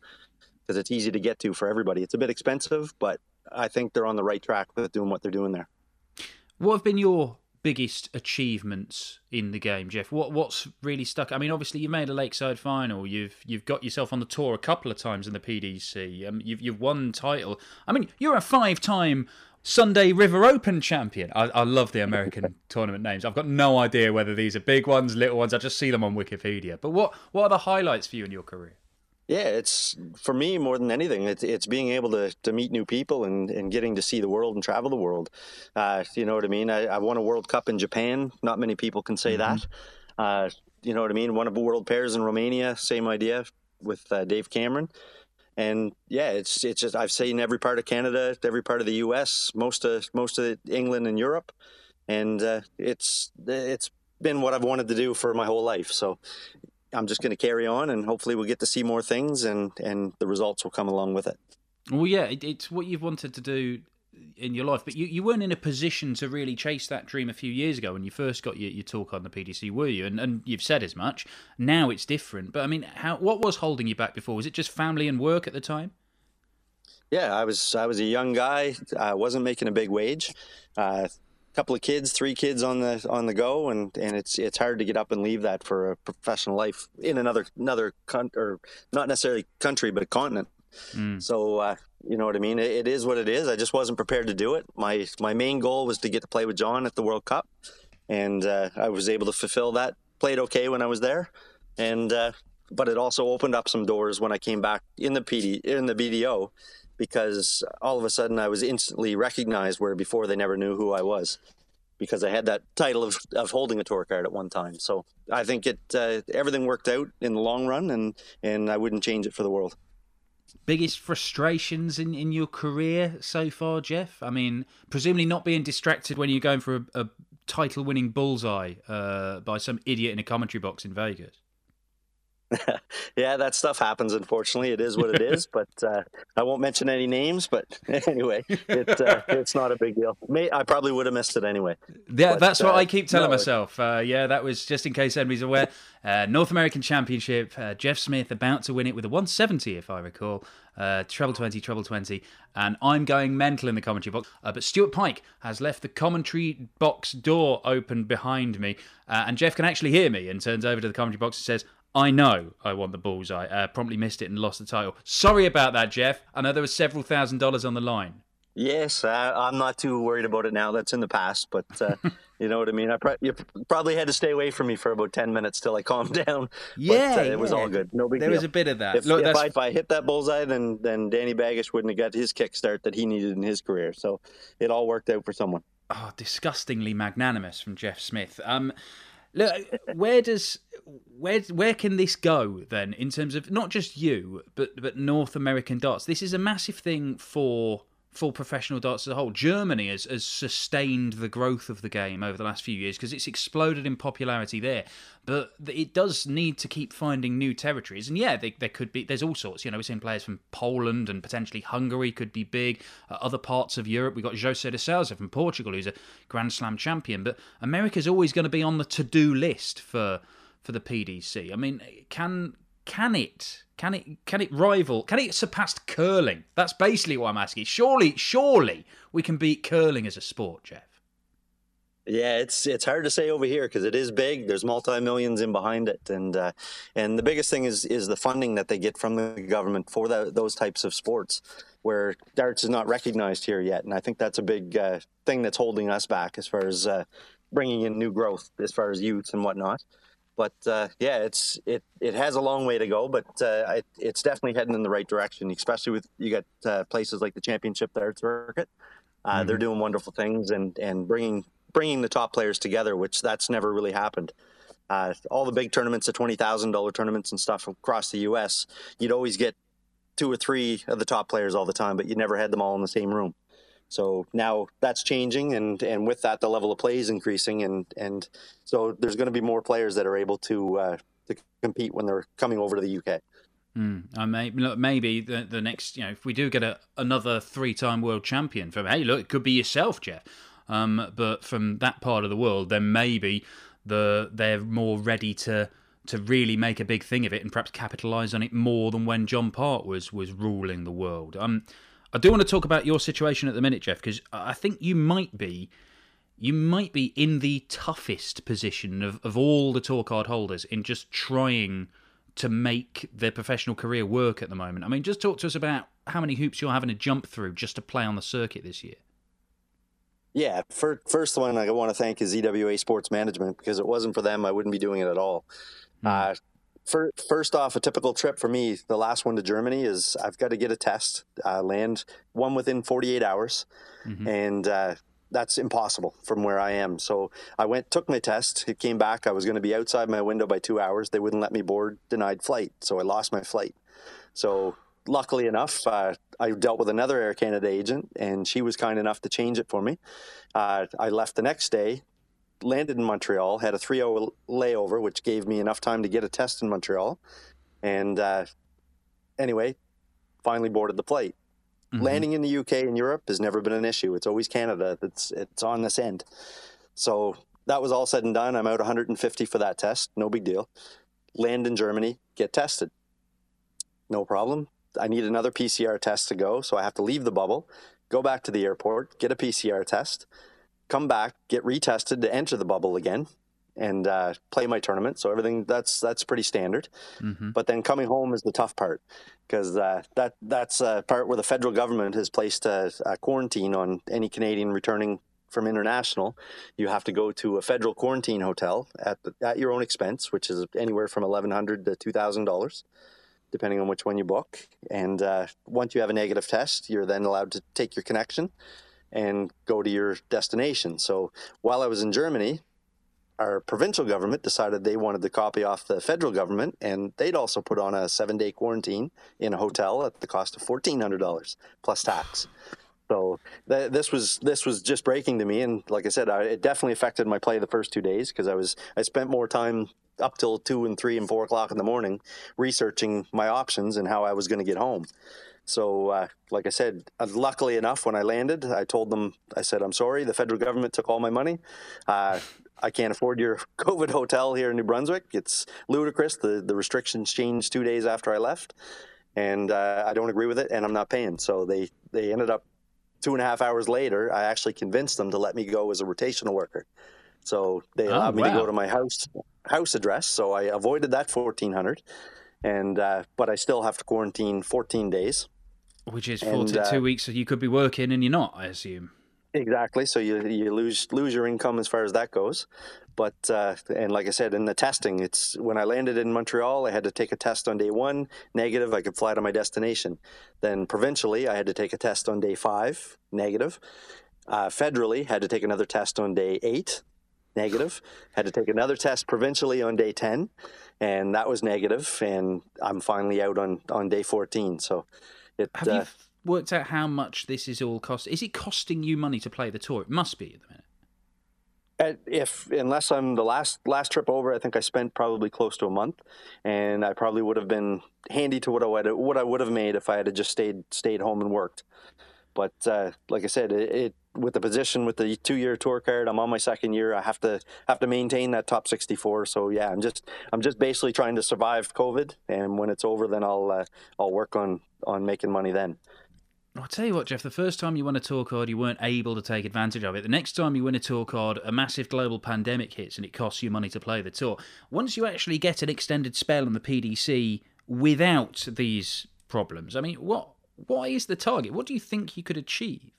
because it's easy to get to for everybody. It's a bit expensive, but I think they're on the right track with doing what they're doing there. What have been your biggest achievements in the game, Jeff? What what's really stuck? I mean, obviously you made a Lakeside final. You've you've got yourself on the tour a couple of times in the PDC. Um, you've you've won title. I mean, you're a five-time Sunday River Open champion. I, I love the American tournament names. I've got no idea whether these are big ones, little ones. I just see them on Wikipedia. But what what are the highlights for you in your career? Yeah, it's for me more than anything. It's it's being able to to meet new people and, and getting to see the world and travel the world. Uh, you know what I mean? I, I won a World Cup in Japan. Not many people can say mm-hmm. that. Uh, you know what I mean? One of the world pairs in Romania. Same idea with uh, Dave Cameron. And yeah, it's it's just I've seen every part of Canada, every part of the U.S., most of most of England and Europe, and uh, it's it's been what I've wanted to do for my whole life. So I'm just going to carry on, and hopefully we'll get to see more things, and and the results will come along with it. Well, yeah, it, it's what you've wanted to do in your life, but you, you weren't in a position to really chase that dream a few years ago when you first got your, your talk on the PDC, were you? And and you've said as much. Now it's different, but I mean, how what was holding you back before? Was it just family and work at the time? Yeah, I was I was a young guy. I wasn't making a big wage. Uh, couple of kids, three kids on the on the go, and and it's it's hard to get up and leave that for a professional life in another another con- or not necessarily country but continent. Mm. So uh, you know what I mean. It, it is what it is. I just wasn't prepared to do it. My my main goal was to get to play with John at the World Cup, and uh, I was able to fulfill that. Played okay when I was there, and uh, but it also opened up some doors when I came back in the PD in the BDO because all of a sudden I was instantly recognized where before they never knew who I was because I had that title of, of holding a tour card at one time. So I think it uh, everything worked out in the long run, and and I wouldn't change it for the world. Biggest frustrations in, in your career so far, Jeff? I mean, presumably not being distracted when you're going for a, a title winning bullseye uh, by some idiot in a commentary box in Vegas. yeah, that stuff happens. Unfortunately, it is what it is. but uh, I won't mention any names. But anyway, it, uh, it's not a big deal. May, I probably would have missed it anyway. Yeah, but, that's what uh, I keep telling no, myself. Uh, yeah, that was just in case anybody's aware. Uh, North American Championship. Uh, Jeff Smith about to win it with a 170, if I recall. treble 20, treble 20. And I'm going mental in the commentary box. but Stuart Pyke has left the commentary box door open behind me. and Jeff can actually hear me and turns over to the commentary box and says, I know I want the bullseye. Uh, promptly missed it and lost the title. Sorry about that, Jeff. I know there was several thousand dollars on the line. Yes, uh, I'm not too worried about it now. That's in the past, but uh, you know what I mean. I pro- you probably had to stay away from me for about ten minutes till I calmed down. Yeah, but, uh, it was all good. No big there deal. was a bit of that. If, Look, if, I, if, I, hit that bullseye, then then Danny Baggish wouldn't have got his kickstart that he needed in his career. So it all worked out for someone. Oh, disgustingly magnanimous from Jeff Smith. Um, look, where does where where can this go then in terms of not just you but but North American darts? This is a massive thing for for professional darts as a whole. Germany has, has sustained the growth of the game over the last few years because it's exploded in popularity there. But it does need to keep finding new territories. And yeah, there, could be, there's all sorts. You know, we've seen players from Poland and potentially Hungary could be big. Uh, other parts of Europe, we've got Jose de Sousa from Portugal, who's a Grand Slam champion. But America's always going to be on the to do list for for the PDC. I mean, can can it can it can it rival can it surpass curling? That's basically what I'm asking. Surely, surely we can beat curling as a sport, Jeff. Yeah, it's it's hard to say over here because it is big. There's multi millions in behind it, and uh, and the biggest thing is is the funding that they get from the government for the, those types of sports, where darts is not recognized here yet, and I think that's a big uh, thing that's holding us back as far as uh, bringing in new growth as far as youth and whatnot. But uh, yeah, it's it it has a long way to go, but uh, it, it's definitely heading in the right direction. Especially with you got uh, places like the Championship Dart Circuit. Uh, mm-hmm. They're doing wonderful things and and bringing bringing the top players together, which that's never really happened. Uh, all the big tournaments, the twenty thousand dollar tournaments and stuff across the U.S., you'd always get two or three of the top players all the time, but you never had them all in the same room. So now that's changing, and and with that, the level of play is increasing, and and so there's going to be more players that are able to uh, to compete when they're coming over to the UK. Mm, I may, look, maybe the the next, you know, if we do get a, another three time world champion from, hey, look, it could be yourself, Jeff. Um, but from that part of the world, then maybe the they're more ready to to really make a big thing of it and perhaps capitalise on it more than when John Part was was ruling the world. Um, I do want to talk about your situation at the minute, Jeff, because I think you might be you might be in the toughest position of, of all the tour card holders in just trying to make their professional career work at the moment. I mean, just talk to us about how many hoops you're having to jump through just to play on the circuit this year. Yeah, for, first one I want to thank is EWA Sports Management because it wasn't for them, I wouldn't be doing it at all. Mm. Uh, first off, a typical trip for me, the last one to Germany is I've got to get a test, uh, land one within 48 hours, mm-hmm. and uh, that's impossible from where I am. So I went, took my test. It came back. I was going to be outside my window by two hours. They wouldn't let me board, denied flight. So I lost my flight. So luckily enough, uh, I dealt with another Air Canada agent, and she was kind enough to change it for me. Uh, I left the next day, landed in Montreal, had a three hour layover, which gave me enough time to get a test in Montreal. And uh, anyway, finally boarded the flight. Mm-hmm. Landing in the UK and Europe has never been an issue. It's always Canada that's it's on this end. So that was all said and done. I'm out 150 for that test. No big deal. Land in Germany, get tested. No problem. I need another PCR test to go, so I have to leave the bubble, go back to the airport, get a PCR test come back, get retested to enter the bubble again. and uh, play my tournament. So everything that's that's pretty standard. Mm-hmm. But then coming home is the tough part because uh, that that's a part where the federal government has placed a, a quarantine on any Canadian returning from international. You have to go to a federal quarantine hotel at the, at your own expense, which is anywhere from eleven hundred to two thousand dollars depending on which one you book. And uh, once you have a negative test, you're then allowed to take your connection and go to your destination. So while I was in Germany, our provincial government decided they wanted to copy off the federal government, and they'd also put on a seven day quarantine in a hotel at the cost of $1,400 plus tax. So th- this was this was just breaking to me, and like I said, I, it definitely affected my play the first two days because I was I spent more time up till two and three and four o'clock in the morning researching my options and how I was going to get home. So, uh, like I said, uh, luckily enough, when I landed, I told them, I said, I'm sorry, the federal government took all my money. Uh, I can't afford your COVID hotel here in New Brunswick. It's ludicrous. The, the restrictions changed two days after I left, and uh, I don't agree with it, and I'm not paying. So they, they ended up two and a half hours later, I actually convinced them to let me go as a rotational worker. So they Oh, allowed me to go to my house house address. So I avoided that fourteen hundred, and uh, but I still have to quarantine fourteen days. Which is And, 42 uh, weeks so you could be working and you're not, I assume. Exactly. So you you lose lose your income as far as that goes. But uh, and like I said, in the testing, it's when I landed in Montreal, I had to take a test on day one, negative. I could fly to my destination. Then provincially, I had to take a test on day five, negative. Uh, federally, had to take another test on day eight, negative. Had to take another test provincially on day ten, and that was negative. And I'm finally out on on day fourteen. So it. Have uh, you worked out how much this is all cost? Is it costing you money to play the tour? It must be at the minute. If unless I'm the last last trip over, I think I spent probably close to a month, and I probably would have been handy to what I would what I would have made if I had just stayed stayed home and worked. But uh, like I said, it, it with the position with the two year tour card, I'm on my second year. I have to have to maintain that top 64. So yeah, I'm just I'm just basically trying to survive COVID, and when it's over, then I'll uh, I'll work on on making money then. I'll tell you what, Jeff, the first time you won a tour card, you weren't able to take advantage of it. The next time you win a tour card, a massive global pandemic hits and it costs you money to play the tour. Once you actually get an extended spell on the PDC without these problems, I mean, what what is the target? What do you think you could achieve?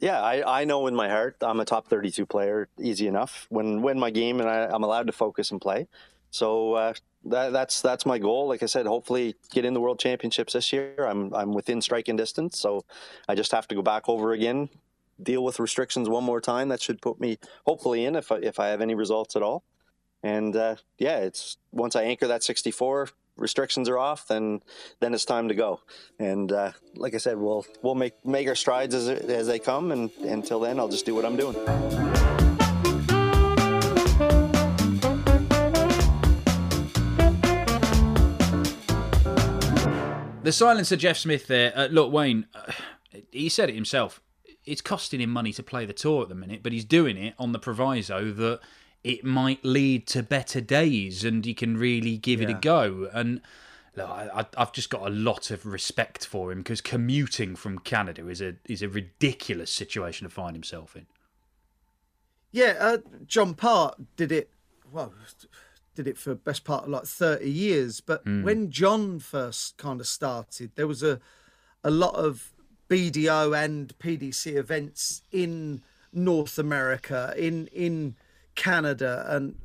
Yeah, I, I know in my heart I'm a top 32 player, easy enough. When win my game and I, I'm allowed to focus and play. So uh, that, that's that's my goal. Like I said, hopefully get in the World Championships this year. I'm I'm within striking distance, so I just have to go back over again, deal with restrictions one more time. That should put me hopefully in if I, if I have any results at all. And uh, yeah, it's once I anchor that 64, restrictions are off, then then it's time to go. And uh, like I said, we'll we'll make make our strides as as they come, and until then, I'll just do what I'm doing. The silence of Jeff Smith there. Uh, look, Wayne, uh, he said it himself. It's costing him money to play the tour at the minute, but he's doing it on the proviso that it might lead to better days and you can really give it a go. And look, I, I've just got a lot of respect for him because commuting from Canada is a is a ridiculous situation to find himself in. Yeah, uh, John Part did it. Well, did it for best part of like thirty years. But when John first kind of started, there was a a lot of BDO and PDC events in North America, in in Canada, and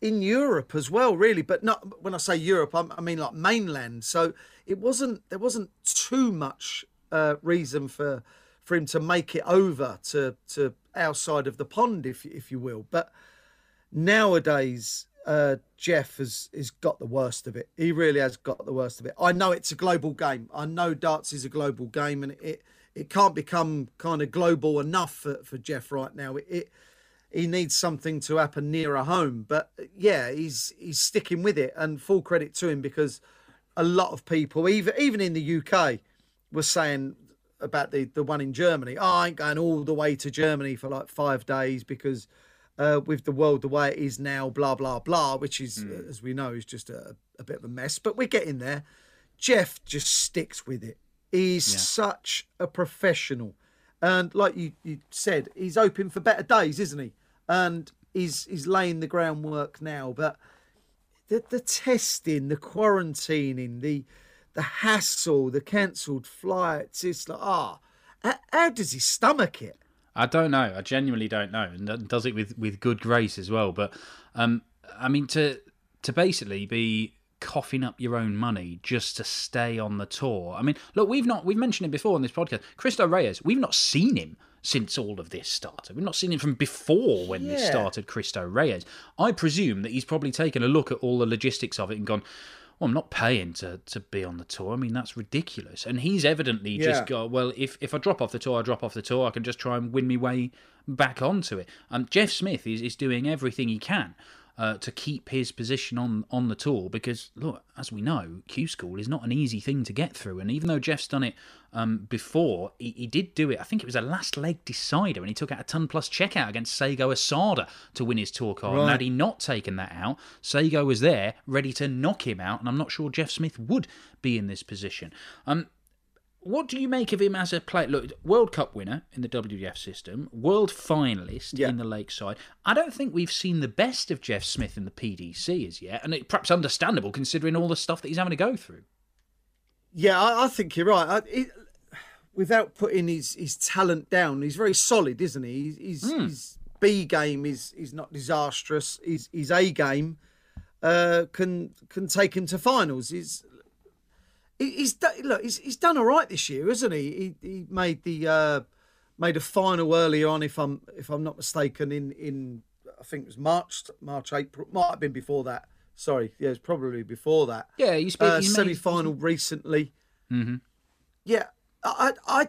in Europe as well, really. But not when I say Europe, I'm, I mean like mainland. So it wasn't there wasn't too much uh, reason for for him to make it over to to our side of the pond, if if you will. But nowadays, uh, Jeff has has got the worst of it. He really has got the worst of it. I know it's a global game. I know darts is a global game, and it it can't become kind of global enough for, for Jeff right now. It, it he needs something to happen nearer home. But yeah, he's he's sticking with it, and full credit to him because a lot of people, even even in the UK, were saying about the the one in Germany. Oh, I ain't going all the way to Germany for like five days because uh, with the world the way it is now, blah blah blah, which is uh, as we know is just a, a bit of a mess. But we're getting there. Jeff just sticks with it. He's such a professional, and like you you said, he's hoping for better days, isn't he? And he's he's laying the groundwork now, but the the testing, the quarantining, the the hassle, the cancelled flights, it's like ah, how, how does he stomach it? I don't know. I genuinely don't know, and does it with with good grace as well. But um, I mean to to basically be coughing up your own money just to stay on the tour. I mean, look, we've not we've mentioned it before on this podcast. Cristo Reyes, we've not seen him since all of this started. We've not seen him from before when this started, Cristo Reyes. I presume that he's probably taken a look at all the logistics of it and gone, well, I'm not paying to, to be on the tour. I mean, that's ridiculous. And he's evidently Yeah. just got, well, if, if I drop off the tour, I drop off the tour. I can just try and win my way back onto it. Um, Jeff Smith is, is doing everything he can uh, to keep his position on on the tour because look, as we know, Q School is not an easy thing to get through. And even though Jeff's done it um, before, he, he did do it. I think it was a last leg decider, and he took out a ton plus checkout against Seigo Asada to win his tour card. And had he not taken that out, Seigo was there ready to knock him out, and I'm not sure Jeff Smith would be in this position. Um, what do you make of him as a player? Look, World Cup winner in the WDF system, world finalist Yeah. in the Lakeside. I don't think we've seen the best of Jeff Smith in the PDC as yet, and it, perhaps understandable considering all the stuff that he's having to go through. Yeah, I, I think you're right. I, it, without putting his, his talent down, he's very solid, isn't he? He's, he's, His B game is is not disastrous. His his A game uh, can can take him to finals. He- he's look he's, he's done all right this year, isn't he? He, he made the uh, made a final earlier on, if I'm if I'm not mistaken, in in I think it was March March April might have been before that. Sorry, yeah, it's probably before that Yeah, you speak. uh, you semi-final recently. Mhm. Yeah, I, I,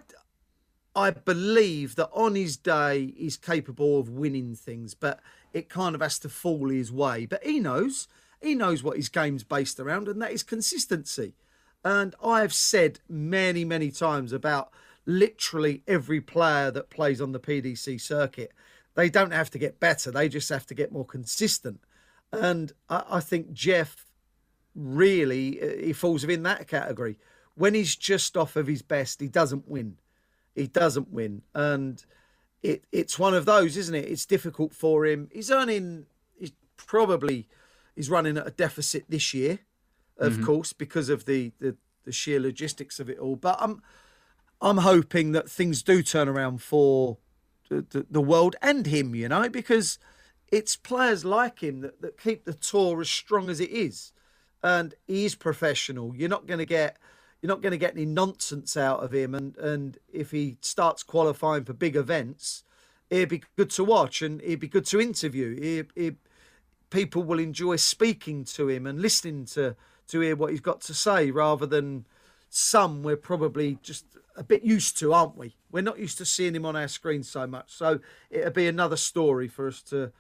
I believe that on his day he's capable of winning things, but it kind of has to fall his way. But he knows, he knows what his game's based around, and that is consistency. And I've said many, many times about literally every player that plays on the PDC circuit. They don't have to get better; they just have to get more consistent. And I, I think Jeff really uh, he falls within that category. When he's just off of his best, he doesn't win. He doesn't win, and it it's one of those, isn't it? It's difficult for him. He's earning. He's probably he's running at a deficit this year, of mm-hmm. course, because of the, the the sheer logistics of it all. But I'm I'm hoping that things do turn around for the, the, the world and him, you know, because it's players like him that, that keep the tour as strong as it is. And he's professional. You're not going to get you're not going to get any nonsense out of him. And and if he starts qualifying for big events, it'd be good to watch and it'd be good to interview. He, he, people will enjoy speaking to him and listening to to hear what he's got to say, rather than some we're probably just a bit used to, aren't we? We're not used to seeing him on our screen so much. So it'll be another story for us to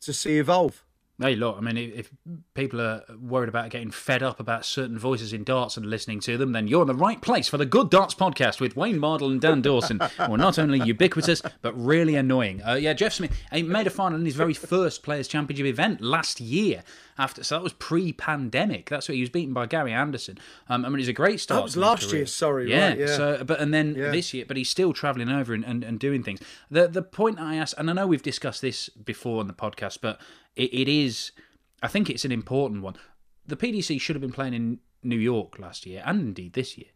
to see evolve. Hey, look, I mean, if people are worried about getting fed up about certain voices in darts and listening to them, then you're in the right place for the Good Darts podcast with Wayne Mardle and Dan Dawson, who are not only ubiquitous, but really annoying. Uh, yeah, Jeff Smith, he made a final in his very first Players' Championship event last year. After So that was pre pandemic. That's where he was beaten by Gary Anderson. Um, I mean, it's a great start. That was last year, sorry, Yeah, right, yeah. So, but and then Yeah. this year, but he's still travelling over and, and, and doing things. The the point I asked, and I know we've discussed this before on the podcast, but it, it is, I think it's an important one. The PDC should have been playing in New York last year, and indeed this year,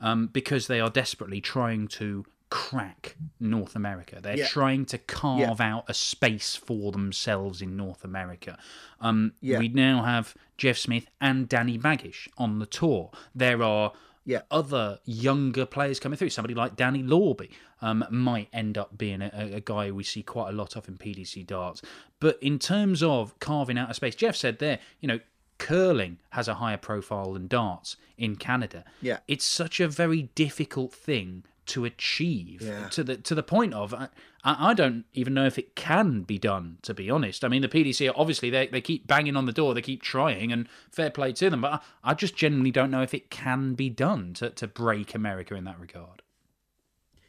um, because they are desperately trying to crack North America. They're Yeah. trying to carve out a space for themselves in North America. Um, Yeah. We now have Jeff Smith and Danny Baggish on the tour. There are Yeah. other younger players coming through. Somebody like Danny Lauby um, might end up being a, a guy we see quite a lot of in PDC darts. But in terms of carving out a space, Jeff said there, you know, curling has a higher profile than darts in Canada. Yeah. it's such a very difficult thing to achieve Yeah. to the to the point of I, I don't even know if it can be done to be honest. I mean the PDC obviously they, they keep banging on the door, they keep trying and fair play to them, but I, I just genuinely don't know if it can be done to, to break America in that regard.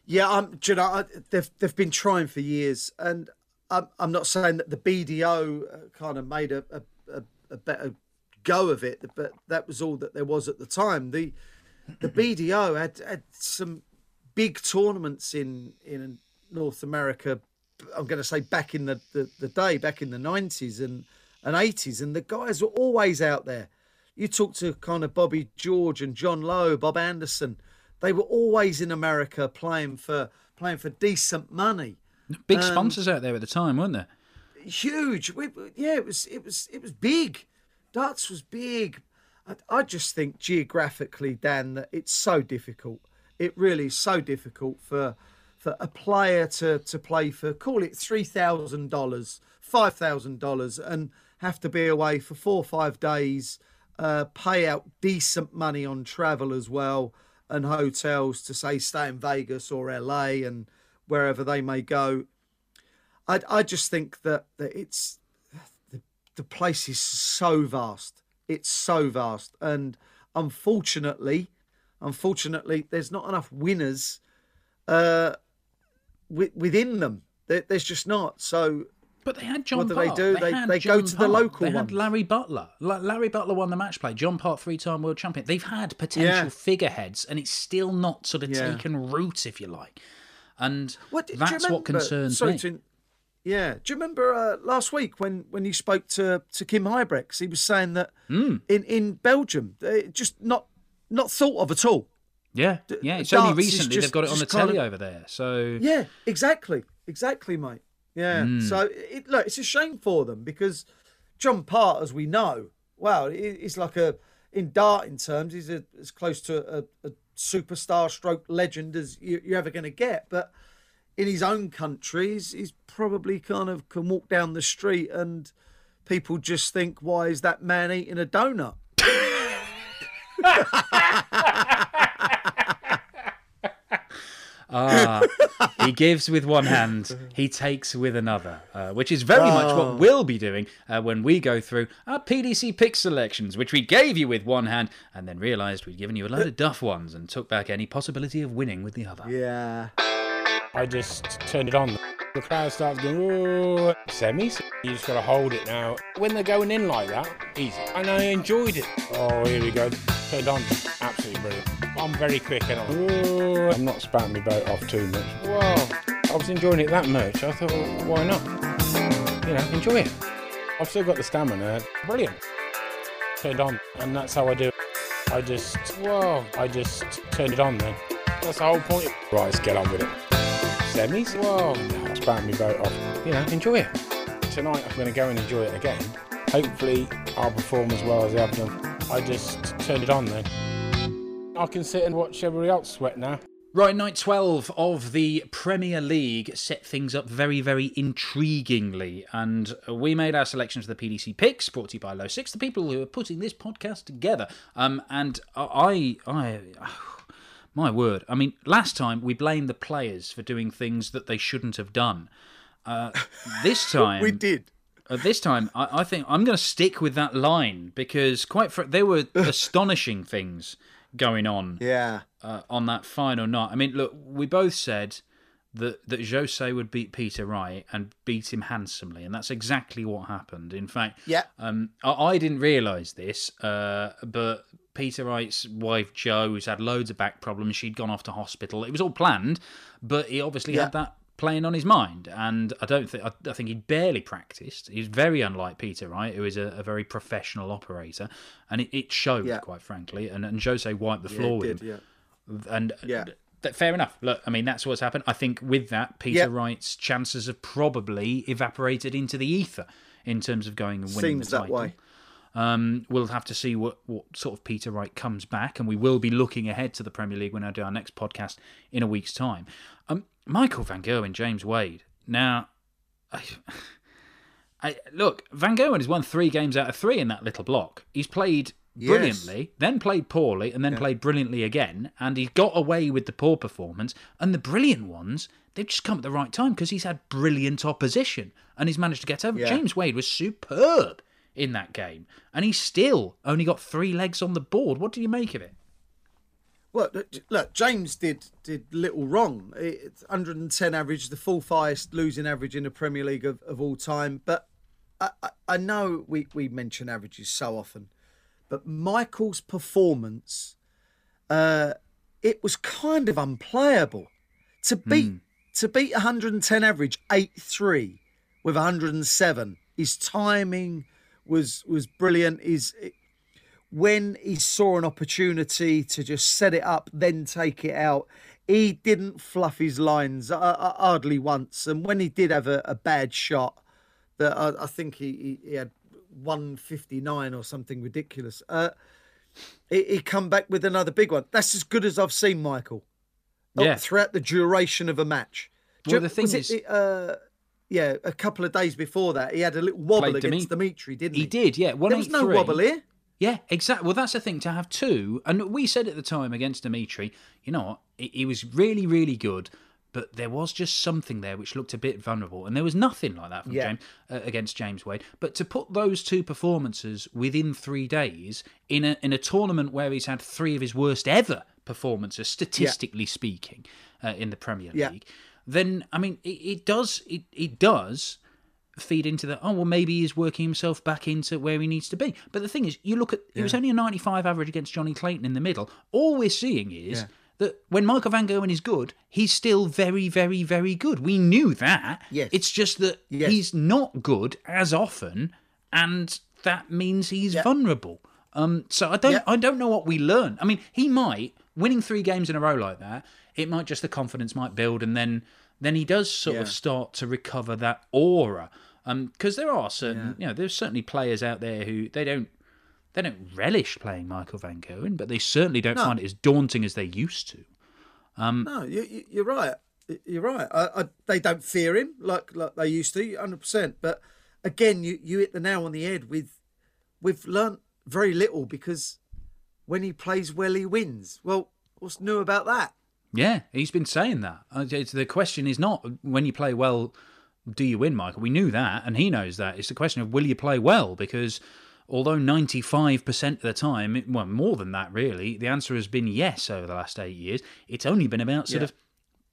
Yeah, um, you know, they've they've been trying for years, and I'm I'm not saying that the BDO uh, kind of made a, a, a, a better go of it, but that was all that there was at the time. The the BDO had had some big tournaments in in North America I'm going to say back in the, the, the day, back in the 90s and, and 80s, and the guys were always out there. You talk to kind of Bobby George and John Lowe, Bob Anderson, they were always in America playing for playing for decent money. Big sponsors out there at the time, weren't there? Huge. We, yeah, it was it was it was big. Darts was big. I, I just think geographically, Dan, that it's so difficult. It really is so difficult for for a player to to play for call it three thousand dollars, five thousand dollars, and have to be away for four or five days, uh, pay out decent money on travel as well and hotels to say stay in Vegas or LA and wherever they may go. I I just think that that it's the the place is so vast. It's so vast, and unfortunately, unfortunately, there's not enough winners uh, wi- within them. There, there's just not. So But they had John What do they do? They- had they go to the Part. local They had. Larry Butler. La- Larry Butler won the match play. John Part, three-time world champion. They've had potential Yeah. figureheads, and it's still not sort of Yeah. taken root, if you like. And what that's what concerns sorry me. to- yeah, do you remember uh, last week when when you spoke to to Kim Huybrechts? He was saying that Hmm. in in Belgium, they just not not thought of at all. Yeah, yeah. It's only darts is recently just- they've got it on the telly of- over there. So Yeah, exactly, exactly, mate. Yeah. Hmm. So it, look, it's a shame for them because John Part, as we know, wow, he- he's like a in darting terms, he's a, as close to a, a superstar stroke legend as you, you're ever going to get. But in his own country, he's, he's probably kind of can walk down the street and people just think, why is that man eating a donut? Ah, he gives with one hand, he takes with another, uh, which is very much Oh. what we'll be doing uh, when we go through our PDC pick selections, which we gave you with one hand and then realised we'd given you a load of duff ones and took back any possibility of winning with the other. Yeah. I just turned it on. The crowd starts going, oh, semis. You just got to hold it now. When they're going in like that, easy. And I enjoyed it. Oh, here we go. Turned on. Absolutely brilliant. I'm very quick and I'm, I'm not spouting my boat off too much. Wow. I was enjoying it that much. I thought, well, why not? You know, enjoy it. I've still got the stamina. Brilliant. Turned on. And that's how I do it. I just, whoa. I just turned it on then. That's the whole point. Right, let's get on with it semis. Whoa, no, spouting my boat off. You know, enjoy it. Tonight I'm going to go and enjoy it again. Hopefully I'll perform as well as I've done. I just turned it on then. I can sit and watch everybody else sweat now. Right, night 12 of the Premier League set things up very, very intriguingly. And we made our selections of the PDC picks, brought to you by Low6, the people who are putting this podcast together. Um, and I, I, my word, I mean, last time we blamed the players for doing things that they shouldn't have done. Uh, this time, We did. uh, this time, I, I think I'm going to stick with that line because, quite fr- there were astonishing things going on Yeah. uh, on that final night. I mean, look, we both said that that Jose would beat Peter Wright and beat him handsomely, and that's exactly what happened. In fact, Yeah. um, I, I didn't realise this, uh, but Peter Wright's wife Jo, who's had loads of back problems, she'd gone off to hospital. It was all planned, but he obviously Yeah. had that playing on his mind, and I don't think I, I think he'd barely practiced. He's very unlike Peter Wright, who is a, a very professional operator, and it, it showed, Yeah. quite frankly. And, and Jose wiped the Yeah, floor it with did, him yeah. and Yeah. th- fair enough. Look, I mean that's what's happened. I think with that, Peter Yep. Wright's chances have probably evaporated into the ether in terms of going and winning Seems the that way. Um, we'll have to see what, what sort of Peter Wright comes back, and we will be looking ahead to the Premier League when I do our next podcast in a week's time. Michael Van Gerwen, James Wade. Now, I, I, look, Van Gerwen has won three games out of three in that little block. He's played Yes. brilliantly, then played poorly, and then played brilliantly again. And he got away with the poor performance. And the brilliant ones, they've just come at the right time because he's had brilliant opposition and he's managed to get over. Yeah. James Wade was superb in that game, and he's still only got three legs on the board. What do you make of it? Well, look, James did did little wrong. It's 110 average, the fourth highest losing average in the Premier League of, of all time. But I, I, I know we, we mention averages so often, but Michael's performance, uh, it was kind of unplayable. To beat to beat 110 average 8-3 with 107 his timing was was brilliant his when he saw an opportunity to just set it up then take it out he didn't fluff his lines uh, uh, hardly once and when he did have a, a bad shot that I, I think he, he, had 159 or something ridiculous uh he, he come back with another big one that's as good as i've seen michael Yeah. throughout the duration of a match Well, you- the thing is- it, uh, yeah, a couple of days before that, he had a little wobble against Dimi- Dimitri, didn't he? He did, yeah. There was no wobble here. Yeah, exactly. Well, that's the thing to have two. And we said at the time against Dimitri, you know what? He, he was really, really good, but there was just something there which looked a bit vulnerable. And there was nothing like that from Yeah. James uh, against James Wade. But to put those two performances within three days in a in a tournament where he's had three of his worst ever performances, statistically speaking, uh, in the Premier Yeah. League, then I mean, it, it does it it does feed into the oh well maybe he's working himself back into where he needs to be. But the thing is you look at it was only a 95 average against johnny clayton in the middle. All we're seeing is that when michael van Gerwen is good he's still very very very good. We knew that. Yes. it's just that Yes. he's not good as often and that means he's Yeah. vulnerable. Um so i don't Yeah. i don't know what we learn i mean he might winning three games in a row like that it might just the confidence might build and then then he does sort of start to recover that aura because there are certain you know there's certainly players out there who they don't they don't relish playing Michael Van Gerwen, but they certainly don't No. find it as daunting as they used to. No, you, you're right. You're right. I, I, they don't fear him like like they used to, 100. percent But again, you, you hit the nail on the head. With we've learnt very little because when he plays well, he wins. Well, what's new about that? Yeah, he's been saying that. Uh, It's, the question is not when you play well, do you win, Michael? We knew that, and he knows that. It's the question of will you play well? Because although 95% of the time, well, more than that, really, the answer has been yes over the last eight years. It's only been about sort Yeah. of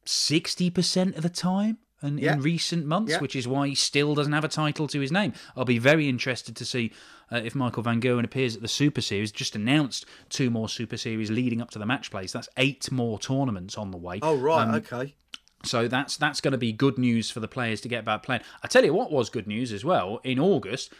60% of the time in, Yeah. in recent months, Yeah. which is why he still doesn't have a title to his name. I'll be very interested to see uh, if Michael Van Gerwen appears at the Super Series. Just announced two more Super Series leading up to the match plays. That's eight more tournaments on the way. Oh right, Um, okay. So that's that's going to be good news for the players to get back playing. I tell you what was good news as well in August.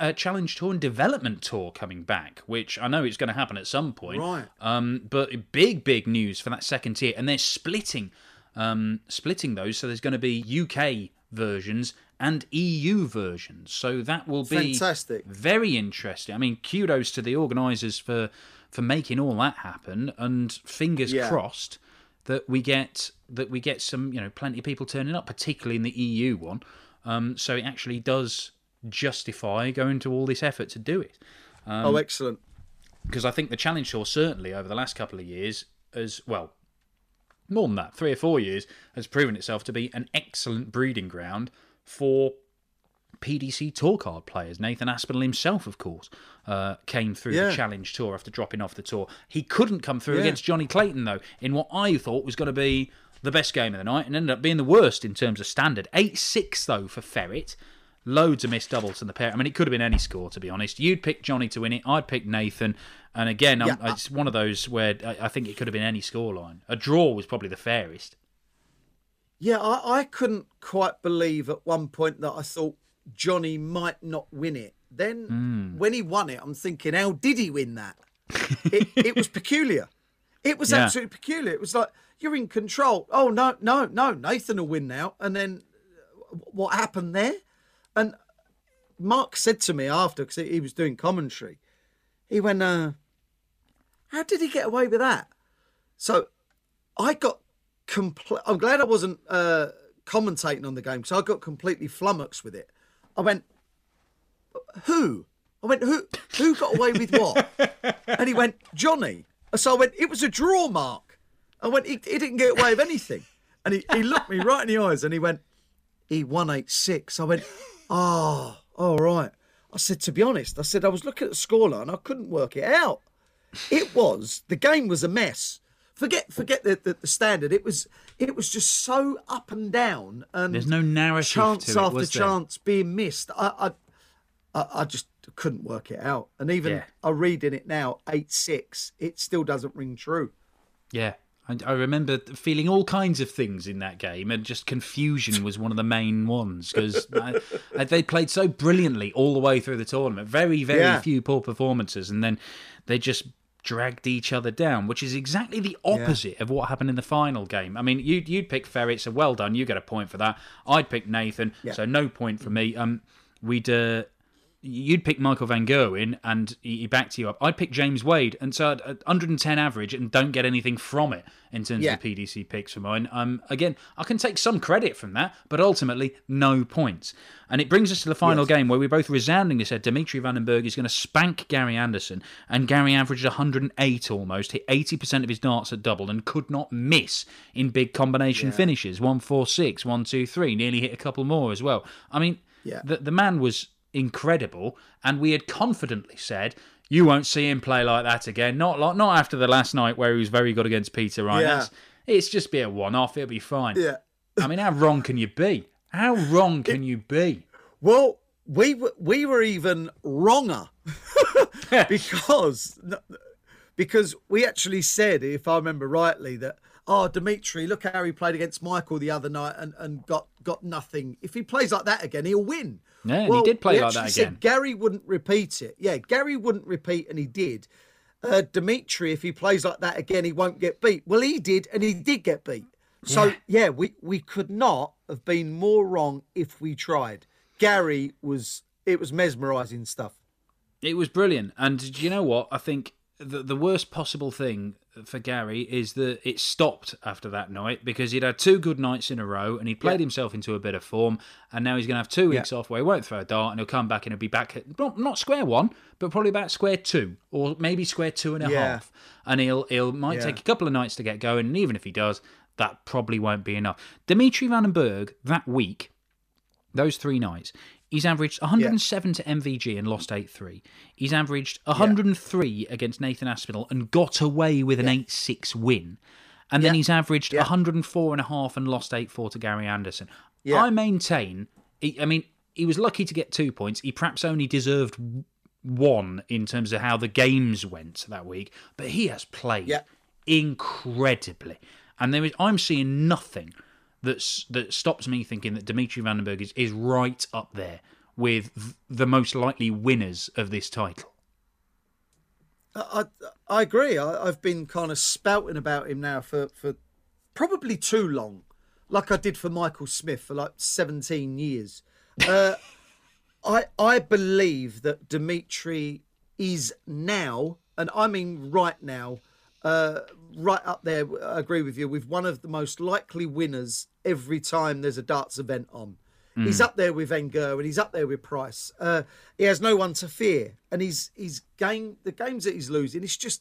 Uh, Challenge Tour and Development Tour coming back, which I know it's going to happen at some point. Right. Um, but big, big news for that second tier, and they're splitting, um, splitting those. So there's going to be UK versions and EU versions. So that will be Fantastic. very interesting. I mean, kudos to the organisers for for making all that happen, and fingers Yeah. crossed that we get that we get some you know plenty of people turning up, particularly in the EU one. Um, so it actually does justify going to all this effort to do it Um, oh, excellent. because I think the Challenge Tour certainly over the last couple of years as well, more than that, three or four years, has proven itself to be an excellent breeding ground for PDC Tour card players. Nathan Aspinall himself, of course, uh, came through Yeah. the Challenge Tour after dropping off the tour. He couldn't come through Yeah. against Johnny Clayton though, in what I thought was going to be the best game of the night, and ended up being the worst in terms of standard. Eight six though for Ferret. Loads of missed doubles in the pair. I mean, it could have been any score, to be honest. You'd pick Johnny to win it. I'd pick Nathan. And again, I'm, Yeah. it's one of those where I, I think it could have been any scoreline. A draw was probably the fairest. Yeah, I, I couldn't quite believe at one point that I thought Johnny might not win it. Then Hmm. when he won it, I'm thinking, how did he win that? it, it was peculiar. It was Yeah. absolutely peculiar. It was like you're in control. Oh no, no, no! Nathan will win now. And then uh, what happened there? And Mark said to me after because he was doing commentary, he went, uh, "How did he get away with that?" So I got complete. I'm glad I wasn't uh, commentating on the game because I got completely flummoxed with it. I went, "Who?" I went, "Who? Who got away with what?" and he went, "Johnny." So I went, "It was a draw, Mark." I went, "He, he didn't get away with anything." And he, he looked me right in the eyes and he went, "He one eight six." I went, "Oh, all right." I said, "To be honest," I said, "I was looking at the scoreline, I couldn't work it out." It was the game was a mess. Forget forget the, the, the standard. It was it was just so up and down and There's no narrative chance to it, after was there? chance being missed. I, I I just couldn't work it out. And even Yeah. I read in it now eight six. It still doesn't ring true. Yeah, I, I remember feeling all kinds of things in that game, and just confusion was one of the main ones because they played so brilliantly all the way through the tournament. Very, very Yeah. few poor performances, and then they just dragged each other down, which is exactly the opposite of what happened in the final game. I mean, you'd you'd pick Ferret, so well done, you get a point for that. I'd pick Nathan, so no point for me. Um, we'd. Uh, You'd pick Michael Van Gerwen and he he backed you up. I'd pick James Wade and so I'd- at 110 average and don't get anything from it in terms Yeah. of the PDC picks for mine. Um, again, I can take some credit from that, but ultimately no points. And it brings us to the final game where we both resoundingly said Dimitri Van den Bergh is going to spank Gary Anderson, and Gary averaged 108 almost, hit 80% of his darts at double, and could not miss in big combination finishes. 146, 123, nearly hit a couple more as well. I mean, Yeah. the, the man was incredible, and we had confidently said. You won't see him play like that again. Not like, not after the last night where he was very good against Peter Ryan. Yeah. That's- It's just be a one-off. It'll be fine. Yeah. I mean, how wrong can you be? How wrong can you be? Well, we were we were even wronger because because we actually said, if I remember rightly, that oh Dimitri, look how he played against Michael the other night and, and got got nothing. If he plays like that again, he'll win. Yeah, and he did play like that said again. Gary wouldn't repeat it. Yeah, Gary wouldn't repeat, and he did. Uh, Dimitri, if he plays like that again, he won't get beat. Well, he did, and he did get beat. So yeah, we we could not have been more wrong if we tried. Gary was it was mesmerising stuff. It was brilliant. And do you know what? I think the, the worst possible thing for Gary is that it stopped after that night because he'd had two good nights in a row and he played himself into a bit of form. And now he's going to have two weeks off where he won't throw a dart and he'll come back and he'll be back at not, not square one, but probably about square two or maybe square two and a half. Yeah. And he'll, he'll might Yeah. take a couple of nights to get going. And even if he does, that probably won't be enough. Dimitri Van den Bergh that week those three nights, he's averaged 107 to MVG and lost 8 3. He's averaged 103 against Nathan Aspinall and got away with an 8 6 win. And then he's averaged Yeah. 104 and a half and lost 8 4 to Gary Anderson. Yeah. I maintain, he, I mean, he was lucky to get two points. He perhaps only deserved one in terms of how the games went that week, but he has played Yeah. incredibly. And there is, I'm seeing nothing that's that stops me thinking that Dimitri Van den Bergh is, is right up there with the most likely winners of this title. I I, agree. I, I've been kind of spouting about him now for for probably too long, like I did for Michael Smith for like seventeen years. Uh, I I believe that Dimitri is now, and I mean right now, uh, right up there. I agree with you with one of the most likely winners every time there's a darts event on. He's up there with Wenger and he's up there with Price. Uh, he has no one to fear, and he's he's game the games that he's losing. It's just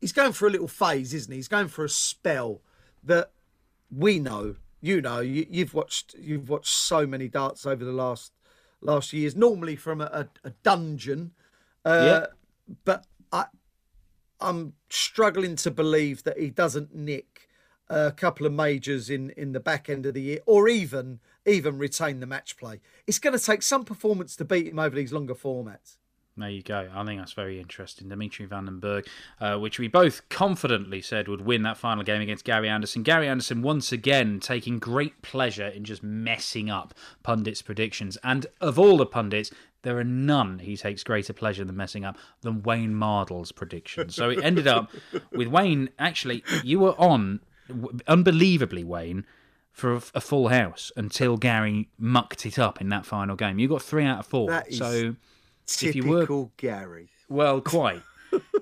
he's going for a little phase, isn't he? He's going for a spell that we know. You know, you, you've watched you've watched so many darts over the last last years. Normally from a, a, a dungeon, uh, Yeah. but I I'm struggling to believe that he doesn't nick a couple of majors in in the back end of the year, or even even retain the match play. It's going to take some performance to beat him over these longer formats. There you go. I think that's very interesting. Dimitri Van den Bergh, uh, which we both confidently said would win that final game against Gary Anderson. Gary Anderson, once again, taking great pleasure in just messing up pundits' predictions. And of all the pundits, there are none he takes greater pleasure in than messing up than Wayne Mardle's predictions. So it ended up with Wayne. Actually, you were on, unbelievably, Wayne, for a, a full house until Gary mucked it up in that final game. You got three out of four. That is so. If you Typical were- Gary. Well, quite.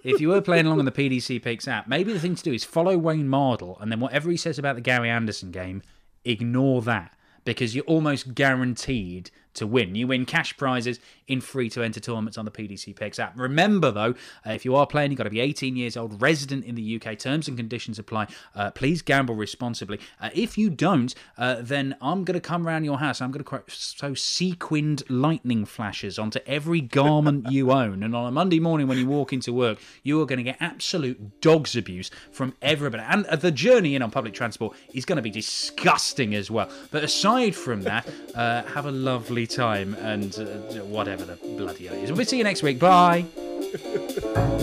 if you were playing along on the PDC Picks app, maybe the thing to do is follow Wayne Mardle, and then whatever he says about the Gary Anderson game, ignore that because you're almost guaranteed to win. You win cash prizes in free to enter tournaments on the PDC Picks app. Remember, though, uh, if you are playing, you've got to be 18 years old, resident in the UK. Terms and conditions apply. Uh, please gamble responsibly. Uh, if you don't, uh, then I'm going to come around your house. I'm going to sow sequined lightning flashes onto every garment you own. And on a Monday morning when you walk into work, you are going to get absolute dog's abuse from everybody. And uh, the journey in on public transport is going to be disgusting as well. But aside from that, uh, have a lovely time and uh, whatever the bloody hell is. We'll see you next week. Bye.